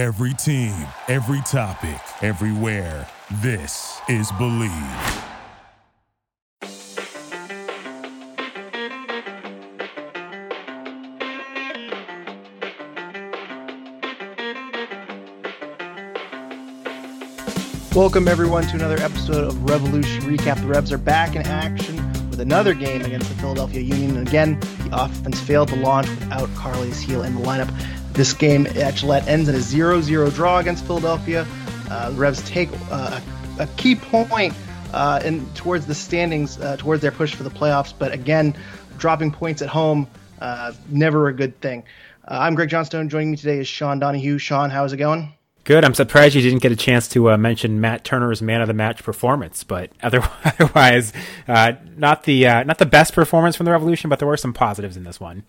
Every team, every topic, everywhere. This is Believe. Welcome, everyone, to another episode of Revolution Recap. The Revs are back in action with another game against the Philadelphia Union. And again, the offense failed to launch without Carles Gil in the lineup. This game at Gillette ends in a 0 0 draw against Philadelphia. Uh, the Revs take uh, a key point uh, in, towards the standings, uh, towards their push for the playoffs. But again, dropping points at home, uh, never a good thing. Uh, I'm Greg Johnstone. Joining me today is Sean Donahue. Sean, how's it going? Good. I'm surprised you didn't get a chance to uh, mention Matt Turner's man of the match performance, but otherwise, uh, not the uh, not the best performance from the Revolution, but there were some positives in this one.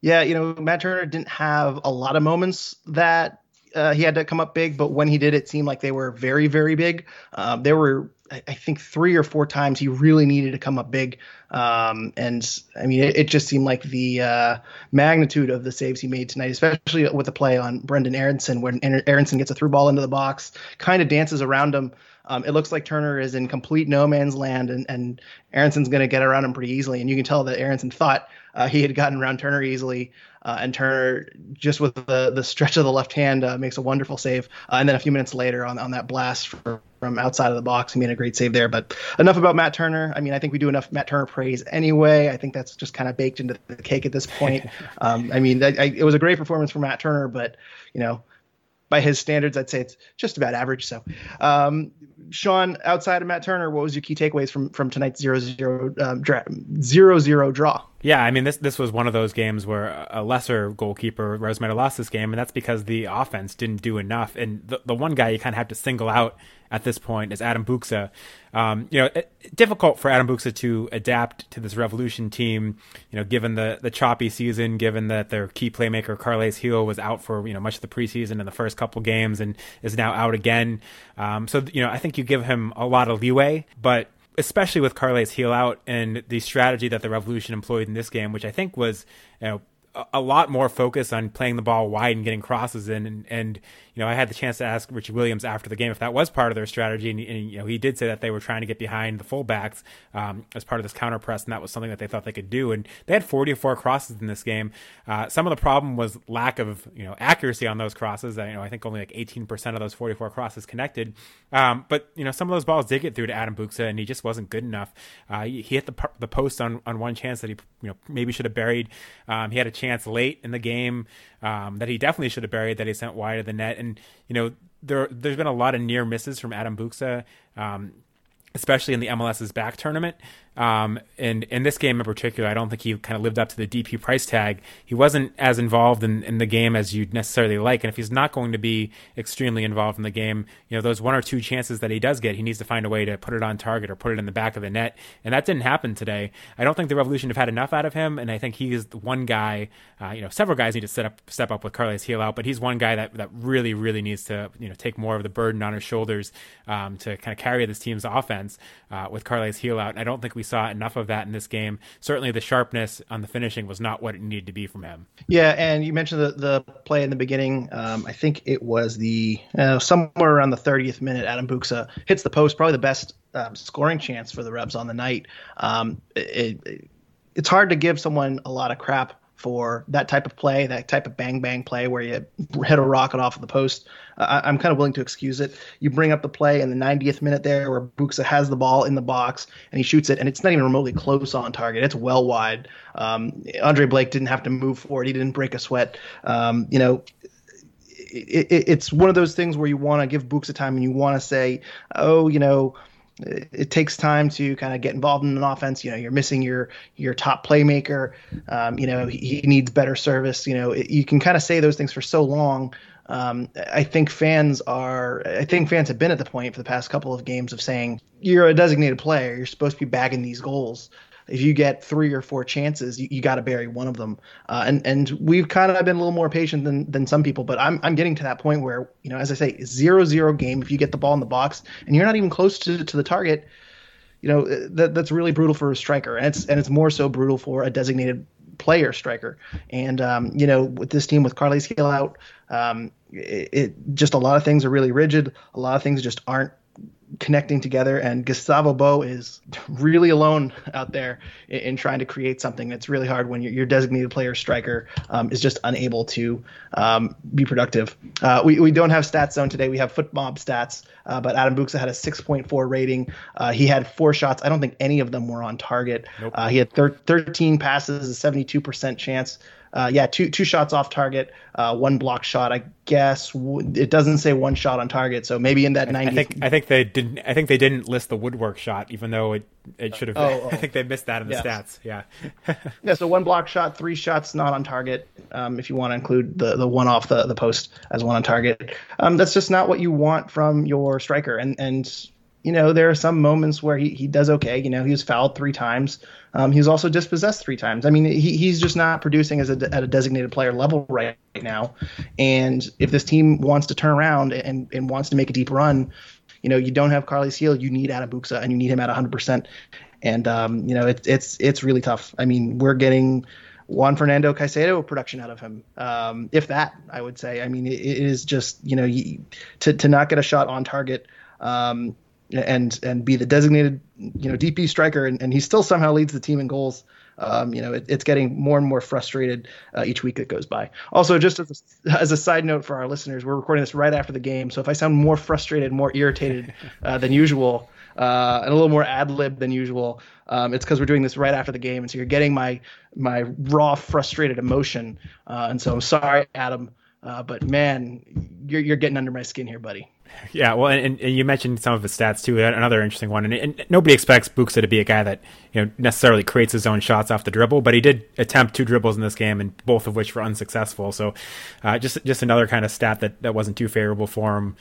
Yeah, you know, Matt Turner didn't have a lot of moments that uh, he had to come up big, but when he did, it seemed like they were very, very big. Uh, there were, I think, three or four times he really needed to come up big. Um, and I mean, it, it, just seemed like the uh, magnitude of the saves he made tonight, especially with the play on Brendan Aaronson, when Aaronson gets a through ball into the box, kind of dances around him. Um, it looks like Turner is in complete no man's land, and, and Aaronson's going to get around him pretty easily. And you can tell that Aaronson thought uh, he had gotten around Turner easily. Uh, and Turner, just with the the stretch of the left hand, uh, makes a wonderful save. Uh, and then a few minutes later, on on that blast for, from outside of the box, he made a great save there. But enough about Matt Turner. I mean, I think we do enough Matt Turner praise anyway. I think that's just kind of baked into the cake at this point. um, I mean, I, I, it was a great performance for Matt Turner, but you know, by his standards, I'd say it's just about average. So, um, Sean, outside of Matt Turner, what was your key takeaways from from tonight's zero zero um, dra- zero zero draw? Yeah, I mean this this was one of those games where a lesser goalkeeper Rose might have lost this game, and that's because the offense didn't do enough. And the the one guy you kind of have to single out at this point is Adam Buksa. Um, you know, it, difficult for Adam Buksa to adapt to this Revolution team. You know, given the the choppy season, given that their key playmaker Carles Gil was out for you know much of the preseason and the first couple games, and is now out again. Um, so you know, I think you give him a lot of leeway, but especially with Carles Gil out and the strategy that the Revolution employed in this game, which I think was you know a lot more focus on playing the ball wide and getting crosses in. And, and, you know, I had the chance to ask Richie Williams after the game if that was part of their strategy. And, and you know, he did say that they were trying to get behind the fullbacks um, as part of this counter press, and that was something that they thought they could do. And they had 44 crosses in this game. Uh, some of the problem was lack of, you know, accuracy on those crosses. You know, I think only like 18% of those 44 crosses connected. Um, but, you know, some of those balls did get through to Adam Buksa, and he just wasn't good enough. Uh, he, he hit the, the post on, on one chance that he, you know, maybe should have buried. Um, he had a chance late in the game um, that he definitely should have buried that he sent wide of the net. And you know there there's been a lot of near misses from Adam Buksa. Um, especially in the MLS's back tournament. Um, and in this game in particular, I don't think he kind of lived up to the DP price tag. He wasn't as involved in, in the game as you'd necessarily like. And if he's not going to be extremely involved in the game, you know, those one or two chances that he does get, he needs to find a way to put it on target or put it in the back of the net. And that didn't happen today. I don't think the Revolution have had enough out of him. And I think he is the one guy, uh, you know, several guys need to set up, step up with Carles Gil out, but he's one guy that, that really, really needs to, you know, take more of the burden on his shoulders um, to kind of carry this team's offense uh, with Carles Gil out. And I don't think we saw enough of that in this game. Certainly, the sharpness on the finishing was not what it needed to be from him. Yeah, and you mentioned the, the play in the beginning. Um, I think it was the uh, somewhere around the 30th minute. Adam Buksa hits the post, probably the best um, scoring chance for the Revs on the night. Um, it, it, it's hard to give someone a lot of crap for that type of play, that type of bang bang play where you hit a rocket off of the post. I'm kind of willing to excuse it. You bring up the play in the 90th minute there where Buksa has the ball in the box and he shoots it, and it's not even remotely close on target. It's well wide. Um, Andre Blake didn't have to move forward. He didn't break a sweat. Um, you know, it, it, it's one of those things where you want to give Buksa time and you want to say, oh, you know, it takes time to kind of get involved in an offense. You know, you're missing your your top playmaker. Um, you know, he, he, needs better service. You know, it, you can kind of say those things for so long. Um, I think fans are. I think fans have been at the point for the past couple of games of saying you're a designated player. You're supposed to be bagging these goals if you get three or four chances, you, you got to bury one of them. Uh, and and we've kind of been a little more patient than than some people, but I'm I'm getting to that point where you know, as I say, zero zero game. If you get the ball in the box and you're not even close to to the target, you know that that's really brutal for a striker, and it's and it's more so brutal for a designated player striker. And um, you know, with this team with Carles Gil out, um, it, it, just a lot of things are really rigid. A lot of things just aren't connecting together. And Gustavo Bo is really alone out there in, in, trying to create something. It's really hard when your, your designated player striker um, is just unable to um, be productive. Uh, we, we don't have stats zone today. We have FotMob stats, uh, but Adam Buksa had a 6.4 rating. Uh, he had four shots. I don't think any of them were on target. Nope. Uh, he had thir- 13 passes, a 72% chance uh, yeah, two two shots off target, uh, one block shot. I guess it doesn't say one shot on target, so maybe in that ninety. I think I think they didn't. I think they didn't list the woodwork shot, even though it it should have. Oh, oh. I think they missed that in the stats. Yeah. yeah. So one block shot, three shots not on target. Um, if you want to include the the one off the the post as one on target, um, that's just not what you want from your striker, and and you know, there are some moments where he, he does okay. You know, he was fouled three times. Um, he was also dispossessed three times. I mean, he, he's just not producing as a, at a designated player level right now. And if this team wants to turn around and, and wants to make a deep run, you know, you don't have Carles Gil. you need Adam Buksa, and you need him at 100%. And, um, you know, it, it's it's really tough. I mean, we're getting Juan Fernando Caicedo production out of him, um, if that, I would say. I mean, it, it is just, you know, to, to not get a shot on target um, and and be the designated you know DP striker, and, and he still somehow leads the team in goals. Um, you know, it, it's getting more and more frustrated uh, each week that goes by. Also, just as a, as a side note for our listeners, we're recording this right after the game, so if I sound more frustrated, more irritated uh, than usual, uh, and a little more ad lib than usual, um, it's because we're doing this right after the game, and so you're getting my my raw, frustrated emotion. Uh, and so I'm sorry, Adam, uh, but man, you're you're getting under my skin here, buddy. Yeah, well, and, and, you mentioned some of his stats too. Another interesting one, and, and, nobody expects Buksa to be a guy that you know necessarily creates his own shots off the dribble, but he did attempt two dribbles in this game, and both of which were unsuccessful. So, uh, just just another kind of stat that, that wasn't too favorable for him.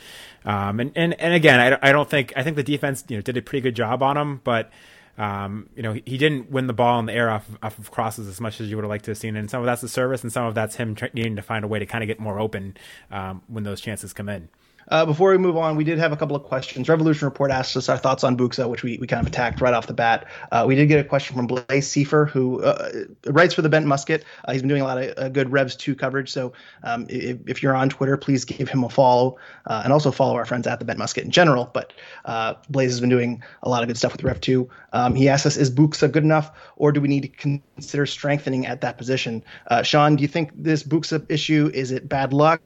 Um, and, and and again, I, I don't think I think the defense you know did a pretty good job on him, but. Um, you know, he, he, didn't win the ball in the air off, off of crosses as much as you would have liked to have seen. And some of that's the service, and some of that's him needing to find a way to kind of get more open um, when those chances come in. Uh, before we move on, we did have a couple of questions. Revolution Report asked us our thoughts on Buksa, which we, we kind of attacked right off the bat. Uh, we did get a question from Blaze Seifer, who uh, writes for the Bent Musket. Uh, he's been doing a lot of uh, good Revs 2 coverage. So um, if, if, you're on Twitter, please give him a follow uh, and also follow our friends at the Bent Musket in general. But Blaze has been doing a lot of good stuff with Rev 2. Um, he asked us, is Buksa good enough, or do we need to consider strengthening at that position? Sean, do you think this Buksa issue, is it bad luck?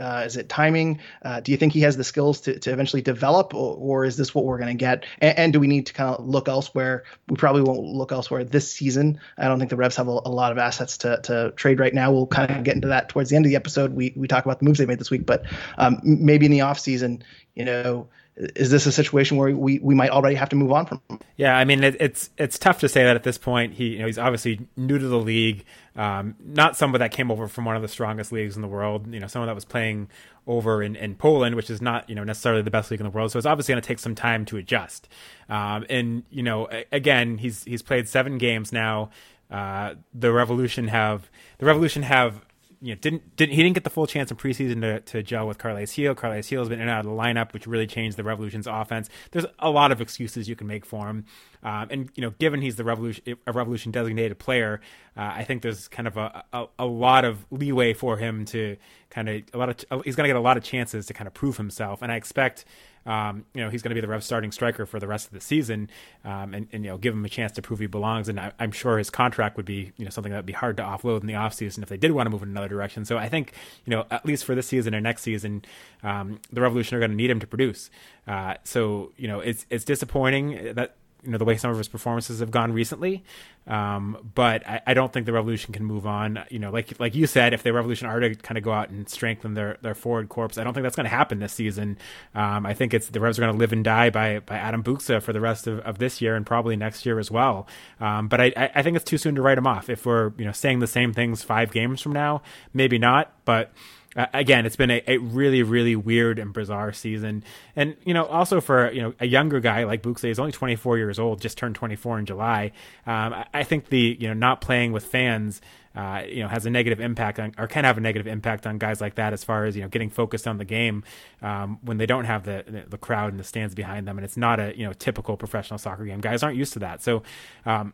is it timing? do you think he has the skills to, to eventually develop, or, or is this what we're going to get? And, and, do we need to kind of look elsewhere? We probably won't look elsewhere this season. I don't think the Revs have a, a lot of assets to, to trade right now. We'll kind of get into that towards the end of the episode. We, we talk about the moves they made this week, but um, maybe in the offseason, you know, is this a situation where we, we might already have to move on from? Yeah, I mean it, it's it's tough to say that at this point. He you know he's obviously new to the league, um, not someone that came over from one of the strongest leagues in the world. You know, someone that was playing over in, in Poland, which is not you know necessarily the best league in the world. So it's obviously going to take some time to adjust. Um, and you know, again, he's he's played seven games now. Uh, the Revolution have the Revolution have you know didn't didn't he didn't get the full chance in preseason to, to gel with Carles Gil. Carles Gil has been in and out of the lineup, which really changed the Revolution's offense. There's a lot of excuses you can make for him, um, and you know, given he's the Revolution a Revolution designated player, uh, I think there's kind of a, a, a lot of leeway for him to kind of a lot of he's going to get a lot of chances to kind of prove himself, and I expect um, you know, he's going to be the Rev starting striker for the rest of the season, um, and, and, you know, give him a chance to prove he belongs. And I, am sure his contract would be, you know, something that would be hard to offload in the offseason if they did want to move in another direction. So I think, you know, at least for this season or next season, um, the Revolution are going to need him to produce. Uh, so you know, it's it's disappointing that you know the way some of his performances have gone recently. Um, but I, I, don't think the Revolution can move on. You know, like like you said, if the Revolution are to kind of go out and strengthen their, their forward corps, I don't think that's going to happen this season. Um, I think it's the Revs are going to live and die by by Adam Buksa for the rest of, of this year and probably next year as well. Um, but I, I think it's too soon to write him off. If we're you know saying the same things five games from now, maybe not. But again, it's been a, a, really, really weird and bizarre season. And, you know, also for, you know, a younger guy like Buksa, he's only 24 years old, just turned 24 in July. Um, I, I, think the, you know, not playing with fans, uh, you know, has a negative impact on, or can have a negative impact on guys like that as far as, you know, getting focused on the game um, when they don't have the, the crowd and the stands behind them. And it's not a, you know, typical professional soccer game. Guys aren't used to that. So um,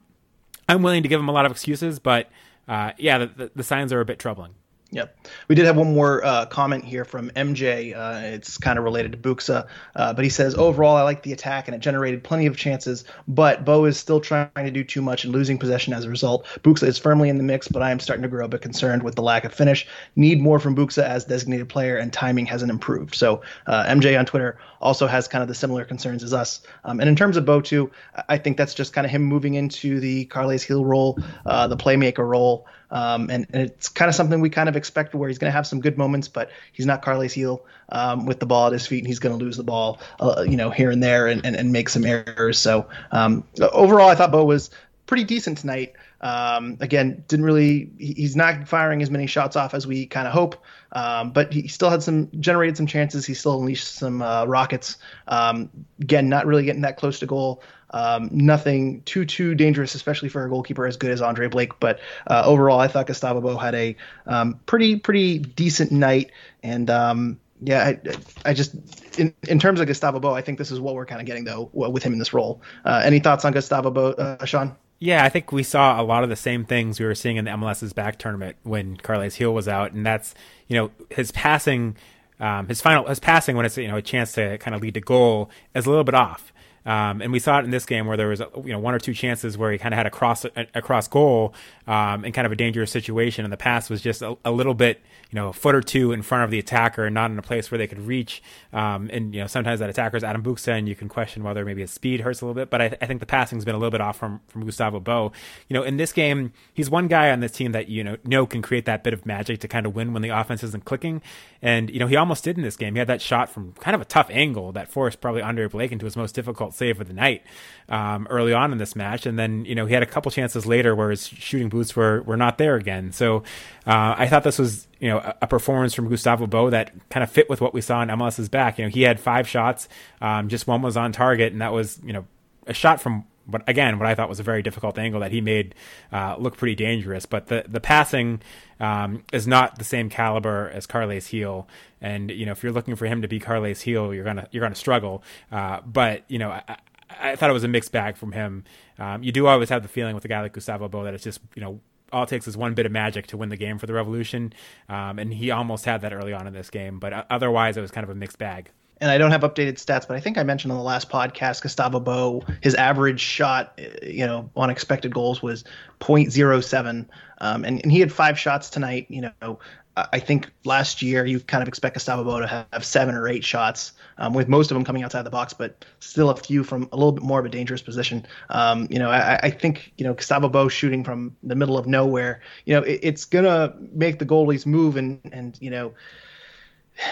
I'm willing to give him a lot of excuses, but uh, yeah, the, the, the signs are a bit troubling. Yep. We did have one more uh, comment here from MJ. Uh, it's kind of related to Buksa, uh, but he says overall I like the attack and it generated plenty of chances, but Bo is still trying to do too much and losing possession as a result. Buksa is firmly in the mix, but I am starting to grow a bit concerned with the lack of finish. Need more from Buksa as designated player, and timing hasn't improved. So uh, MJ on Twitter also has kind of the similar concerns as us. Um, and in terms of Bo too, I think that's just kind of him moving into the Carles Gil role, uh, the playmaker role. Um, and, and, it's kind of something we kind of expect where he's going to have some good moments, but he's not Carles Gil um, with the ball at his feet, and he's going to lose the ball, uh, you know, here and there and, and, and make some errors. So um, overall, I thought Bo was pretty decent tonight. Um, again, didn't really. He's not firing as many shots off as we kind of hope, um, but he still had some generated some chances. He still unleashed some uh, rockets. Um, again, not really getting that close to goal. Um, nothing too too dangerous, especially for a goalkeeper as good as Andre Blake. But uh, overall, I thought Gustavo Bo had a um, pretty pretty decent night, and um, yeah, I, I just in, in terms of Gustavo Bo, I think this is what we're kind of getting though with him in this role. Uh, any thoughts on Gustavo Bo, uh, Sean? Yeah, I think we saw a lot of the same things we were seeing in the MLS's back tournament when Carles Gil was out, and that's you know his passing, um, his final his passing when it's you know a chance to kind of lead to goal is a little bit off. Um, and we saw it in this game where there was you know one or two chances where he kind of had a cross a, a cross goal um, in kind of a dangerous situation, and the pass was just a, a, little bit you know a foot or two in front of the attacker and not in a place where they could reach. Um, and you know sometimes that attacker is Adam Buksa, and you can question whether maybe his speed hurts a little bit. But I, th- I think the passing's been a little bit off from from Gustavo Bo. You know in this game he's one guy on this team that you know know can create that bit of magic to kind of win when the offense isn't clicking, and you know he almost did in this game. He had that shot from kind of a tough angle that forced probably Andre Blake into his most difficult save of the night um, early on in this match, and then you know he had a couple chances later where his shooting boots were were not there again. So uh, I thought this was you know a, a, performance from Gustavo Bo that kind of fit with what we saw in MLS's back. You know he had five shots, um, just one was on target, and that was you know a shot from but again, what I thought was a very difficult angle that he made uh, look pretty dangerous. But the the passing um, is not the same caliber as Carles Gil, and you know if you're looking for him to be Carles Gil, you're gonna you're gonna struggle. Uh, but you know I, I thought it was a mixed bag from him. Um, you do always have the feeling with a guy like Gustavo Bo that it's just you know all it takes is one bit of magic to win the game for the Revolution, um, and he almost had that early on in this game. But uh, otherwise, it was kind of a mixed bag. And I don't have updated stats, but I think I mentioned on the last podcast, Gustavo Bo, his average shot, uh, you know, on expected goals was 0.07, um, and, and he had five shots tonight. You know, I think last year you kind of expect Gustavo Bo to have seven or eight shots, um, with most of them coming outside the box, but still a few from a little bit more of a dangerous position. Um, you know, I, I, think you know Gustavo Bo shooting from the middle of nowhere. You know, it, it's gonna make the goalies move, and and you know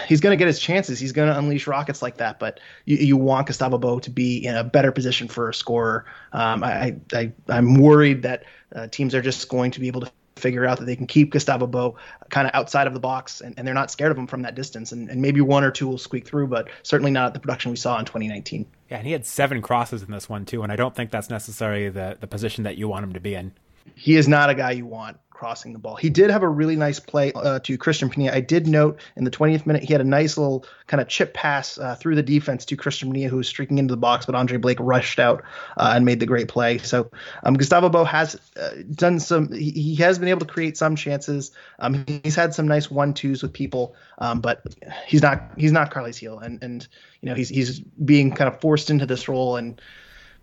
he's going to get his chances. He's going to unleash rockets like that. But you, you, want Gustavo Bo to be in a better position for a scorer. Um, I, I, I'm worried that uh, teams are just going to be able to figure out that they can keep Gustavo Bo kind of outside of the box and, and they're not scared of him from that distance. And, and, maybe one or two will squeak through, but certainly not at the production we saw in 2019. Yeah, and he had seven crosses in this one too, and I don't think that's necessarily the, the position that you want him to be in. He is not a guy you want crossing the ball. He did have a really nice play uh, to Cristian Penilla. I did note in the 20th minute he had a nice little kind of chip pass uh, through the defense to Cristian Penilla, who was streaking into the box, but Andre Blake rushed out uh, and made the great play. So um, Gustavo Bo has uh, done some. He, he, has been able to create some chances. Um, he's had some nice one twos with people, um, but he's not he's not Carles Gil, and and you know he's he's being kind of forced into this role and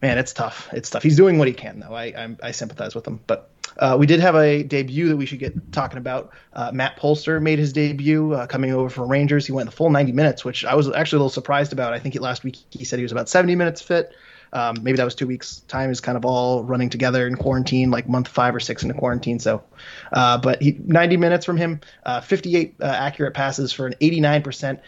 man, it's tough. It's tough. He's doing what he can, though. I I, I sympathize with him. But uh, we did have a debut that we should get talking about. Uh, Matt Polster made his debut uh, coming over from Rangers. He went the full 90 minutes, which I was actually a little surprised about. I think last week he said he was about 70 minutes fit. Um, maybe that was two weeks. Time is kind of all running together in quarantine, like month five or six into quarantine. So, uh, but he 90 minutes from him, uh, 58 uh, accurate passes for an 89%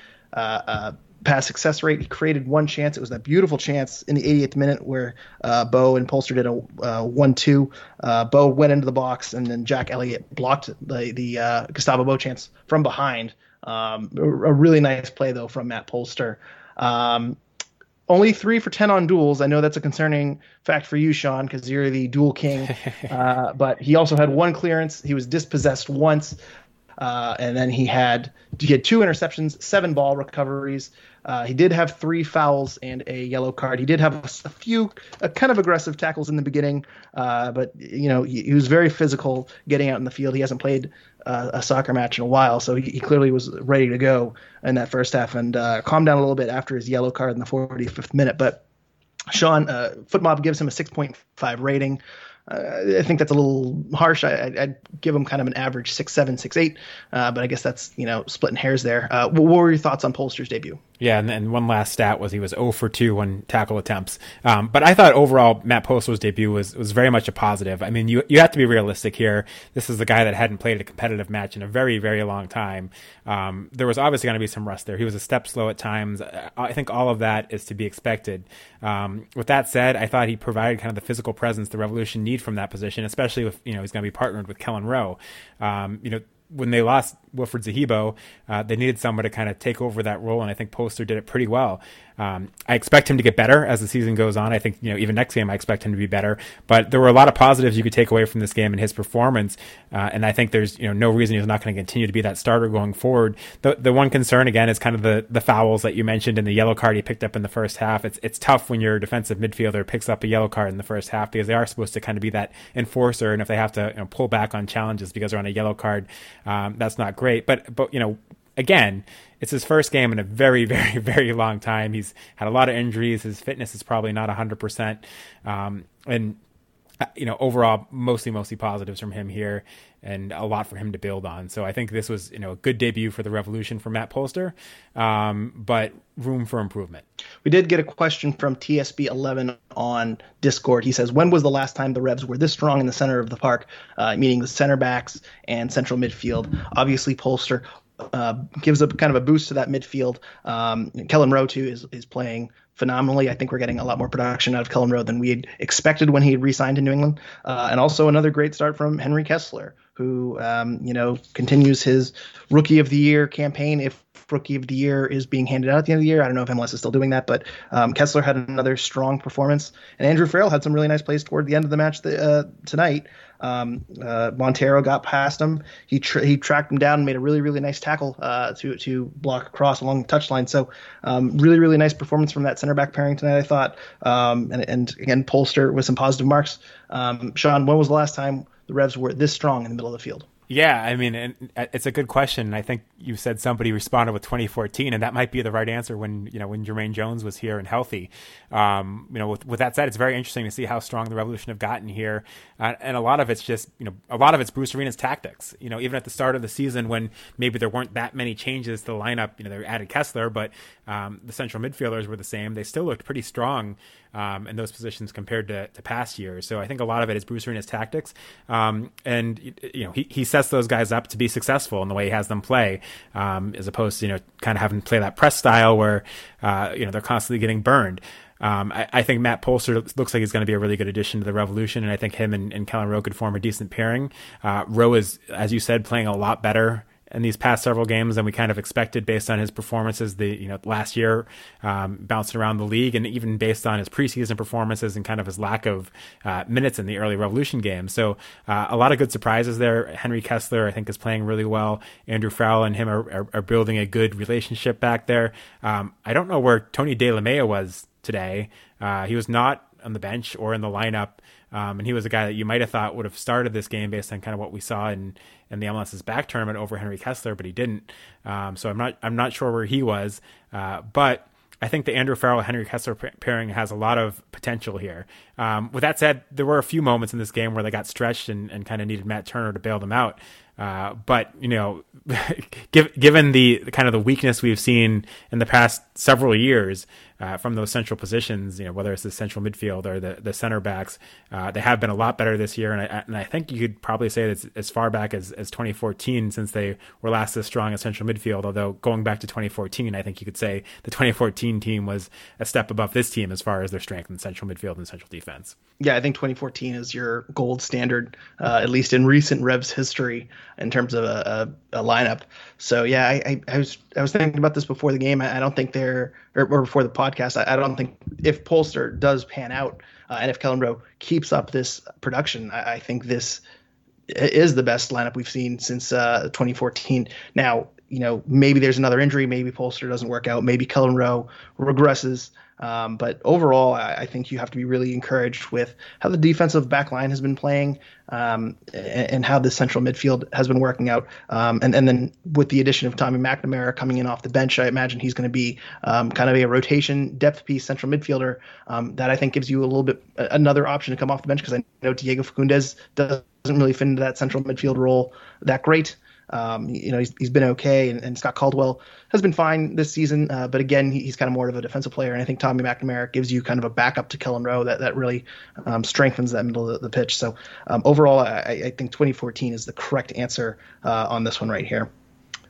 pass success rate. He created one chance. It was that beautiful chance in the 88th minute where uh, Bo and Polster did a uh, one-two. Uh, Bo went into the box, and then Jack Elliott blocked the the uh, Gustavo Bo chance from behind. Um, a, a, really nice play though from Matt Polster. Um, only three for 10 on duels. I know that's a concerning fact for you, Sean, because you're the duel king. Uh, but he also had one clearance. He was dispossessed once. Uh, and then he had he had two interceptions, seven ball recoveries. Uh, he did have three fouls and a yellow card. He did have a, few a kind of aggressive tackles in the beginning, uh, but you know he, he, was very physical getting out in the field. He hasn't played uh, a soccer match in a while, so he, he, clearly was ready to go in that first half and uh, calmed down a little bit after his yellow card in the 45th minute. But Sean uh, FotMob gives him a 6.5 rating. Uh, I think that's a little harsh. I, would give him kind of an average six seven, six eight, uh, but I guess that's you know splitting hairs there. Uh, what were your thoughts on Polster's debut? Yeah, and, and one last stat was he was 0 for 2 on tackle attempts. Um, but I thought overall Matt Polster's debut was was very much a positive. I mean, you you have to be realistic here. This is the guy that hadn't played a competitive match in a very very long time. Um, there was obviously going to be some rust there. He was a step slow at times. I think all of that is to be expected. Um, with that said, I thought he provided kind of the physical presence the Revolution need from that position, especially with you know he's going to be partnered with Kelyn Rowe. Um, you know when they lost Wilfried Zahibo, uh, they needed someone to kind of take over that role, and I think Polster did it pretty well. Um, I expect him to get better as the season goes on. I think you know even next game I expect him to be better. But there were a lot of positives you could take away from this game and his performance, uh, and I think there's you know no reason he's not going to continue to be that starter going forward. The the one concern again is kind of the the fouls that you mentioned and the yellow card he picked up in the first half. It's it's tough when your defensive midfielder picks up a yellow card in the first half because they are supposed to kind of be that enforcer, and if they have to you know, pull back on challenges because they're on a yellow card, um, that's not great. But but you know again, it's his first game in a very, very, very long time. He's had a lot of injuries. His fitness is probably not 100%. Um, and, uh, you know, overall, mostly, mostly positives from him here and a lot for him to build on. So I think this was, you know, a good debut for the Revolution for Matt Polster, um, but room for improvement. We did get a question from TSB11 on Discord. He says, When was the last time the Revs were this strong in the center of the park, uh, meaning the center backs and central midfield? Obviously, Polster uh, gives a kind of a boost to that midfield. Um, Kelyn Rowe too is is playing phenomenally. I think we're getting a lot more production out of Kelyn Rowe than we had expected when he re-signed to New England. Uh, and also another great start from Henry Kessler, who um, you know continues his Rookie of the Year campaign. If Rookie of the Year is being handed out at the end of the year, I don't know if MLS is still doing that, but um, Kessler had another strong performance, and Andrew Farrell had some really nice plays toward the end of the match the, uh, tonight. Um, uh, Montero got past him. He tra- he tracked him down and made a really really nice tackle uh, to to block across along the touchline. So um, really really nice performance from that center back pairing tonight. I thought. Um, and, and again Polster with some positive marks. Um, Sean, when was the last time the Revs were this strong in the middle of the field? Yeah, I mean, it's a good question. I think you said somebody responded with 2014, and that might be the right answer when you know when Jermaine Jones was here and healthy. Um, you know, with, with, that said, it's very interesting to see how strong the Revolution have gotten here, uh, and a lot of it's just you know a lot of it's Bruce Arena's tactics. You know, even at the start of the season when maybe there weren't that many changes to the lineup, you know, they added Kessler, but um, the central midfielders were the same. They still looked pretty strong um, in those positions compared to, to, past years. So I think a lot of it is Bruce Arena's tactics, um, and you know he, he sets those guys up to be successful in the way he has them play, um, as opposed to you know kind of having to play that press style where uh, you know they're constantly getting burned. Um, I, I, think Matt Polster looks like he's going to be a really good addition to the Revolution, and I think him and, and Kelyn Rowe could form a decent pairing. Uh, Rowe is, as you said, playing a lot better in these past several games than we kind of expected based on his performances the you know last year um, bouncing around the league and even based on his preseason performances and kind of his lack of uh, minutes in the early revolution game. So uh, a lot of good surprises there. Henry kessler i think is playing really well. Andrew farrell and him are, are, are building a good relationship back there. Um, i don't know where tony delamea was today. Uh, he was not on the bench or in the lineup um, and he was a guy that you might have thought would have started this game based on kind of what we saw in in the MLS's back tournament over Henry Kessler, but he didn't. Um, so I'm not I'm not sure where he was, uh, but. I think the Andrew Farrell Henry Kessler pairing has a lot of potential here. Um, with that said, there were a few moments in this game where they got stretched and, and kind of needed Matt Turner to bail them out. Uh, but you know, given the kind of the weakness we've seen in the past several years, uh, from those central positions, you know, whether it's the central midfield or the, the center backs, uh, they have been a lot better this year. And I, and I think you could probably say that as far back as, as 2014, since they were last as strong at central midfield. Although going back to 2014, I think you could say the 2014 team was a step above this team as far as their strength in central midfield and central defense. Yeah, I think 2014 is your gold standard, uh, at least in recent Revs history in terms of a, a, a lineup. So yeah, I, I, I, was I was thinking about this before the game. I, I don't think they're or, or, before the podcast. I, I, don't think if Polster does pan out uh, and if Rowe keeps up this production, I, I think this is the best lineup we've seen since uh, 2014. Now, you know, maybe there's another injury, maybe Polster doesn't work out, maybe Rowe regresses. Um, but overall, I, I, think you have to be really encouraged with how the defensive back line has been playing um, and, and, how the central midfield has been working out. Um, and, and then with the addition of Tommy McNamara coming in off the bench, I imagine he's going to be um, kind of a rotation depth piece central midfielder um, that I think gives you a little bit another option to come off the bench because I know Diego Fagundez doesn't really fit into that central midfield role that great. Um, you know, he's, he's been okay, and, and, Scott Caldwell has been fine this season. Uh, but again, he, he's kind of more of a defensive player, and I think Tommy McNamara gives you kind of a backup to Kelyn Rowe that that really um, strengthens that middle of the, the pitch. So um, overall, I, I, think 2014 is the correct answer uh, on this one right here.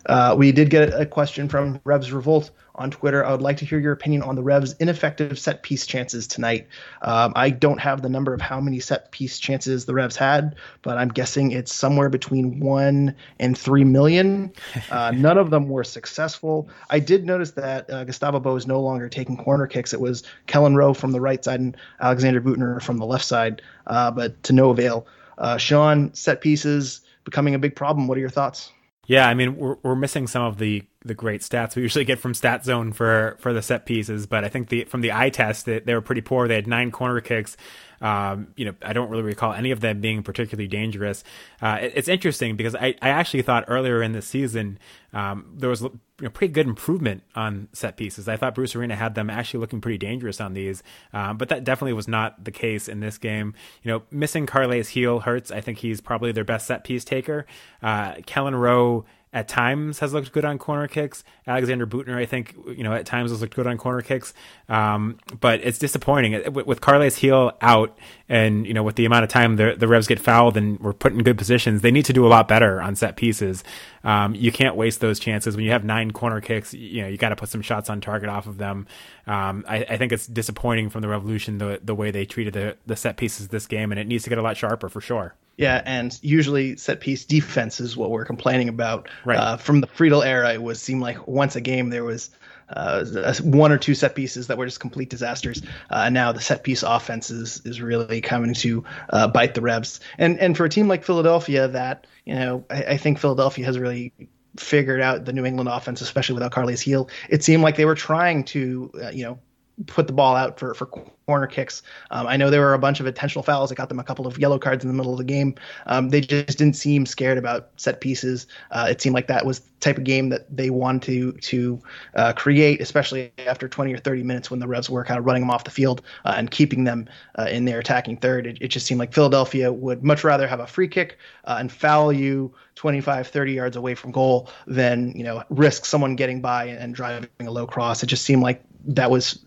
Uh, we did get a question from Revs Revolt on Twitter. I would like to hear your opinion on the Revs' ineffective set piece chances tonight. Um, I don't have the number of how many set piece chances the Revs had, but I'm guessing it's somewhere between one and three million. Uh, none of them were successful. I did notice that uh, Gustavo Bo is no longer taking corner kicks. It was Kelyn Rowe from the right side and Alexander Büttner from the left side, uh, but to no avail. Uh, Sean, set pieces becoming a big problem. What are your thoughts? Yeah, I mean we're we're missing some of the the great stats we usually get from Stat Zone for for the set pieces, but I think the from the eye test they, they were pretty poor. They had nine corner kicks. Um, you know, I don't really recall any of them being particularly dangerous. Uh, it, it's interesting because I, I actually thought earlier in the season um, there was you know, pretty good improvement on set pieces. I thought Bruce Arena had them actually looking pretty dangerous on these, um, but that definitely was not the case in this game. You know, missing Carles Gil hurts. I think he's probably their best set piece taker. Uh, Kelyn Rowe at times has looked good on corner kicks. Alexander Büttner, I think, you know, at times has looked good on corner kicks. Um, but it's disappointing with, with Carles Gil out, and you know, with the amount of time the the Revs get fouled and we're put in good positions, they need to do a lot better on set pieces. Um, you can't waste those chances when you have nine corner kicks. You know, you got to put some shots on target off of them. Um, I, I, think it's disappointing from the Revolution the the way they treated the the set pieces this game, and it needs to get a lot sharper for sure. Yeah, and usually set piece defense is what we're complaining about. Right. Uh, from the Friedel era, it was seemed like once a game there was uh, one or two set pieces that were just complete disasters. Uh, now the set piece offense is, is really coming to uh, bite the Revs. And and for a team like Philadelphia, that you know, I, I think Philadelphia has really figured out the New England offense, especially without Carles Gil. It seemed like they were trying to, uh, you know, put the ball out for, for corner kicks. Um, I know there were a bunch of intentional fouls that got them a couple of yellow cards in the middle of the game. Um, they just didn't seem scared about set pieces. Uh, it seemed like that was the type of game that they wanted to to uh, create, especially after 20 or 30 minutes when the Revs were kind of running them off the field uh, and keeping them uh, in their attacking third. It, it, just seemed like Philadelphia would much rather have a free kick uh, and foul you 25, 30 yards away from goal than you know risk someone getting by and, and driving a low cross. It just seemed like that was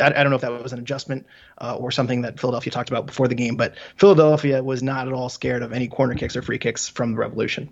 I, I, don't know if that was an adjustment uh, or something that Philadelphia talked about before the game, but Philadelphia was not at all scared of any corner kicks or free kicks from the Revolution.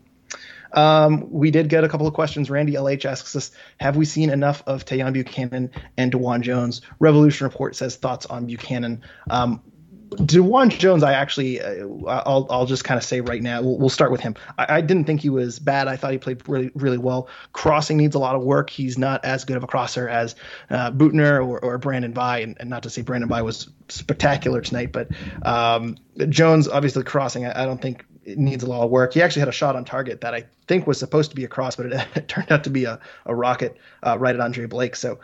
Um, we did get a couple of questions. Randy LH asks us, have we seen enough of Tajon Buchanan and DeJuan Jones? Revolution Report says thoughts on Buchanan. Um, DeJuan Jones, I actually, uh, I'll, I'll just kind of say right now, we'll, we'll start with him. I, I, didn't think he was bad. I thought he played really, really well. Crossing needs a lot of work. He's not as good of a crosser as uh, Büttner or, or Brandon Bye, and, and, not to say Brandon Bye was spectacular tonight, but um, Jones obviously crossing. I, I, don't think it needs a lot of work. He actually had a shot on target that I think was supposed to be a cross, but it, it turned out to be a, a rocket uh, right at Andre Blake. So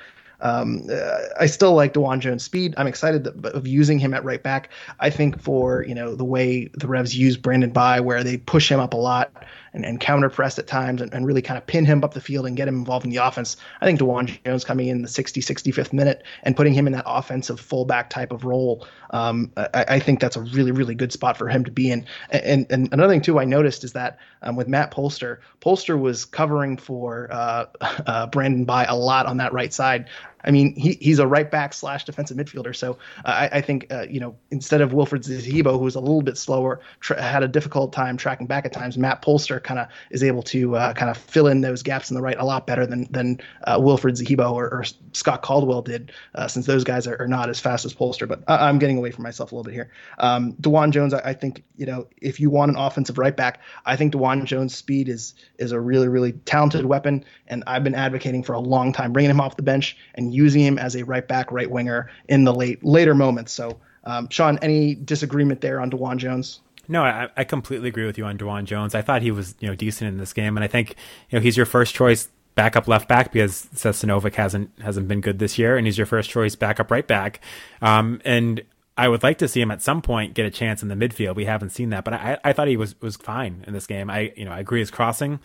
um, uh, I still like DeJuan Jones' speed. I'm excited of using him at right back. I think for you know the way the Revs use Brandon Bye, where they push him up a lot and, and counter press at times and, and, really kind of pin him up the field and get him involved in the offense. I think DeJuan Jones coming in the 60, 65th minute and putting him in that offensive fullback type of role, um, I, I, think that's a really, really good spot for him to be in. And, and another thing, too, I noticed is that um, with Matt Polster, Polster was covering for uh, uh, Brandon Bye a lot on that right side. I mean, he, he's a right back slash defensive midfielder. So uh, I, I, think, uh, you know, instead of Wilfried Zahibo, who's a little bit slower, had a difficult time tracking back at times, Matt Polster kind of is able to uh, kind of fill in those gaps in the right a lot better than than uh, Wilfried Zahibo or, or, Scott Caldwell did, uh, since those guys are, are, not as fast as Polster. But I, am getting away from myself a little bit here. Um, DeJuan Jones, I, I, think, you know, if you want an offensive right back, I think DeJuan Jones' speed is is a really, really talented weapon. And I've been advocating for a long time bringing him off the bench and using him as a right back, right winger in the late later moments. So, um, Sean, any disagreement there on DeJuan Jones? No, I, I completely agree with you on DeJuan Jones. I thought he was you know decent in this game, and I think you know he's your first choice backup left back because Seth Sinovic hasn't hasn't been good this year, and he's your first choice backup right back. Um, and I would like to see him at some point get a chance in the midfield. We haven't seen that, but I, I thought he was was fine in this game. I you know I agree his crossing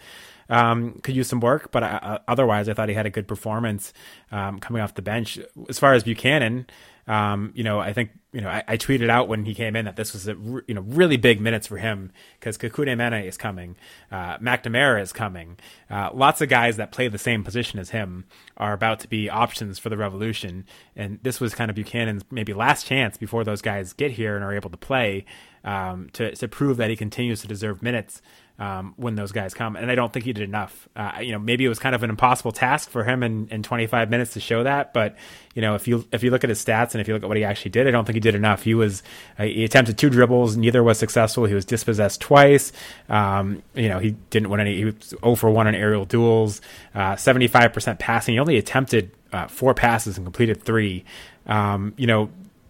um, could use some work, but I, uh, otherwise I thought he had a good performance um, coming off the bench. As far as Buchanan, um, you know, I think you know I, I, tweeted out when he came in that this was a you know really big minutes for him because Kekuta Manneh is coming, uh, McNamara is coming, uh, lots of guys that play the same position as him are about to be options for the Revolution, and this was kind of Buchanan's maybe last chance before those guys get here and are able to play um, to to prove that he continues to deserve minutes um, when those guys come. And I don't think he did enough. Uh, you know, maybe it was kind of an impossible task for him in, in 25 minutes to show that. But you know, if you if you look at his stats and if you look at what he actually did, I don't think he did enough. He was uh, he attempted two dribbles, neither was successful. He was dispossessed twice. Um, you know, he didn't win any. He was 0 for one on aerial duels. Uh, 75% passing. He only attempted uh, four passes and completed three. Um, you know,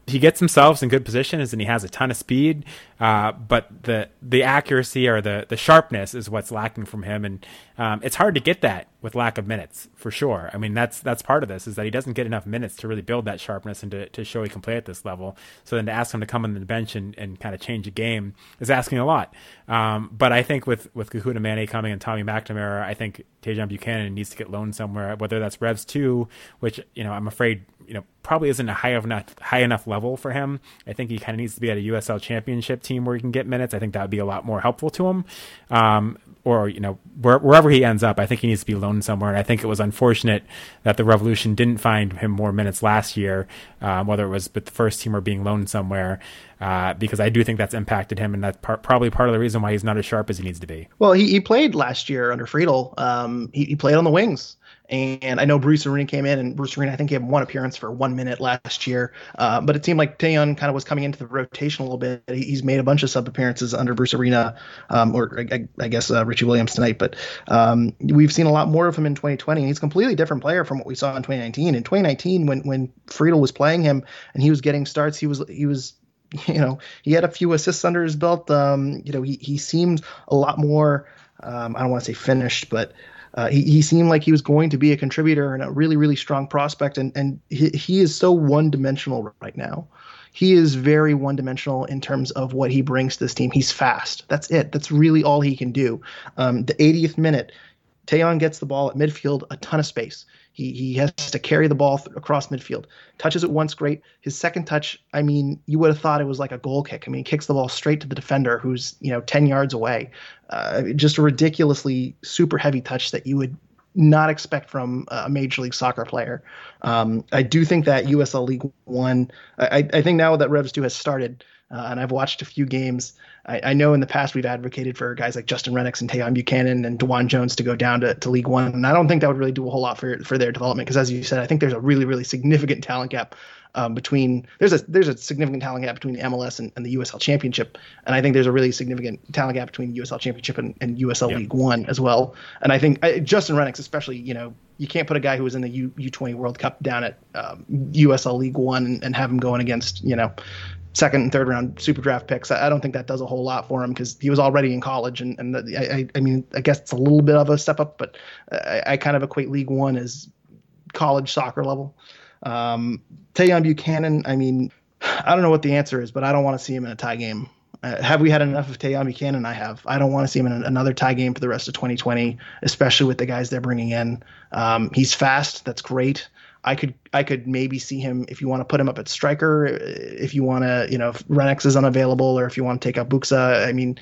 he gets himself in good positions and he has a ton of speed, uh, but the the accuracy or the the sharpness is what's lacking from him, and um, it's hard to get that with lack of minutes for sure. I mean that's that's part of this is that he doesn't get enough minutes to really build that sharpness and to, to show he can play at this level. So then to ask him to come on the bench and, and kind of change a game is asking a lot. Um, but I think with with Kekuta Manneh coming and Tommy McNamara, I think Tajon Buchanan needs to get loaned somewhere, whether that's Revs two, which you know I'm afraid you know probably isn't a high enough high enough level for him. I think he kind of needs to be at a USL Championship team where he can get minutes. I think that would be a lot more helpful to him. Um, or you know where, wherever he ends up, I think he needs to be loaned somewhere. And I think it was unfortunate that the Revolution didn't find him more minutes last year, um, whether it was with the first team or being loaned somewhere, uh, because I do think that's impacted him, and that's par- probably part of the reason why he's not as sharp as he needs to be. Well, he, he played last year under Friedel. Um, he, he played on the wings. And I know Bruce Arena came in, and Bruce Arena, I think he had one appearance for one minute last year. Uh, but it seemed like Tajon kind of was coming into the rotation a little bit. he's made a bunch of sub appearances under Bruce Arena, um, or I, I guess uh, Richie Williams tonight. But um, we've seen a lot more of him in 2020. and He's a completely different player from what we saw in 2019. In 2019, when when Friedel was playing him and he was getting starts, he was he was you know he had a few assists under his belt. Um, you know he he seemed a lot more. Um, I don't want to say finished, but uh, he, he seemed like he was going to be a contributor and a really, really strong prospect. And, and he, he is so one dimensional right now. He is very one dimensional in terms of what he brings to this team. He's fast. That's it. That's really all he can do. Um, the 80th minute, Tajon gets the ball at midfield, a ton of space. He, he has to carry the ball th- across midfield. Touches it once, great. His second touch, I mean, you would have thought it was like a goal kick. I mean, he kicks the ball straight to the defender who's, you know, 10 yards away. Uh, just a ridiculously super heavy touch that you would not expect from a major league soccer player. Um, I do think that USL League One, I, I think now that Revs 2 has started, uh, and I've watched a few games. I, I, know in the past we've advocated for guys like Justin Rennicks and Tajon Buchanan and DeJuan Jones to go down to, to League One, and I don't think that would really do a whole lot for for their development because, as you said, I think there's a really really significant talent gap um, between there's a there's a significant talent gap between the MLS and, and, the USL Championship, and I think there's a really significant talent gap between the USL Championship and, and USL yep. League One as well. And I think I, Justin Rennicks, especially, you know, you can't put a guy who was in the U U20 World Cup down at um, USL League One and, and, have him going against you know second and third round super draft picks. I, I don't think that does a whole lot for him because he was already in college, and and the, I, I mean I guess it's a little bit of a step up, but I, I kind of equate League One as college soccer level. Um, Tajon Buchanan, I mean, I don't know what the answer is, but I don't want to see him in a tie game. Uh, have we had enough of Tajon Buchanan? I have. I don't want to see him in another tie game for the rest of 2020, especially with the guys they're bringing in. Um, he's fast. That's great. I could I could maybe see him if you want to put him up at striker, if you want to, you know, if Rennicks is unavailable, or if you want to take out Buksa. I mean,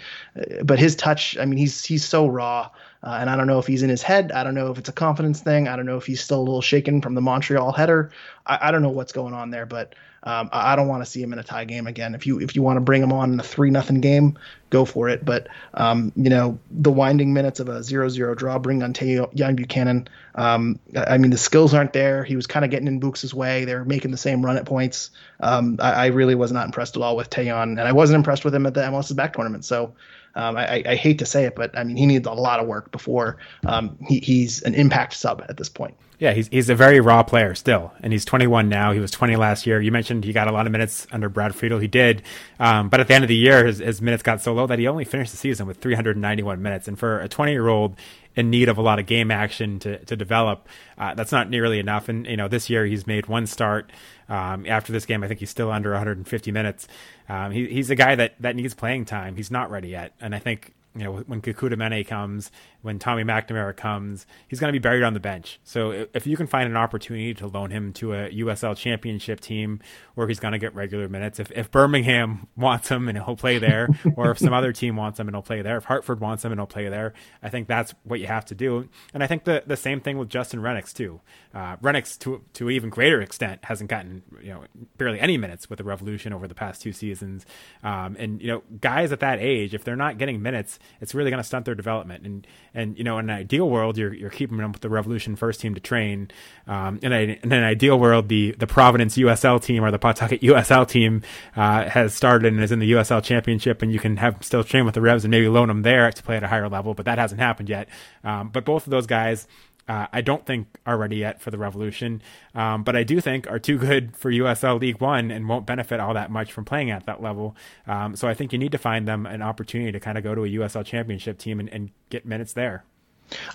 but his touch, I mean, he's he's so raw, uh, and I don't know if he's in his head. I don't know if it's a confidence thing. I don't know if he's still a little shaken from the Montreal header. I, I don't know what's going on there, but um, I, don't want to see him in a tie game again. If you if you want to bring him on in a three nothing game, go for it. But um, you know the winding minutes of a 0-0 draw bring on Tajon Buchanan. Um, I mean the skills aren't there. He was kind of getting in Books' way. They were making the same run at points. Um, I, I, really was not impressed at all with Tajon, and I wasn't impressed with him at the MLS's back tournament. So Um, I, I, hate to say it, but I mean he needs a lot of work before um, he, he's an impact sub at this point. Yeah, he's he's a very raw player still, and he's 21 now. He was 20 last year. You mentioned he got a lot of minutes under Brad Friedel. He did, um, but at the end of the year, his, his minutes got so low that he only finished the season with 391 minutes. And for a 20 year old in need of a lot of game action to to develop, uh, that's not nearly enough. And you know, this year he's made one start. Um, after this game, I think he's still under 150 minutes. Um, he, he's a guy that that needs playing time. He's not ready yet, and I think you know, when Kekuta Manneh comes, when Tommy McNamara comes, he's going to be buried on the bench. So if you can find an opportunity to loan him to a USL championship team where he's going to get regular minutes, if, if Birmingham wants him and he'll play there, or if some other team wants him and he'll play there, if Hartford wants him and he'll play there, I think that's what you have to do. And I think the, the same thing with Justin Rennicks too. Uh, Rennicks to to an even greater extent hasn't gotten you know barely any minutes with the Revolution over the past two seasons. Um, and you know guys at that age, if they're not getting minutes, it's really going to stunt their development. And and you know, in an ideal world, you're you're keeping them with the Revolution first team to train. Um, in, a, in an ideal world, the the Providence USL team or the Pawtucket USL team uh, has started and is in the USL championship, and you can have still train with the Revs and maybe loan them there to play at a higher level. But that hasn't happened yet. Um, but both of those guys uh, I don't think are ready yet for the Revolution, um, but I do think are too good for USL League One and won't benefit all that much from playing at that level. Um, so I think you need to find them an opportunity to kind of go to a USL Championship team and, and get minutes there.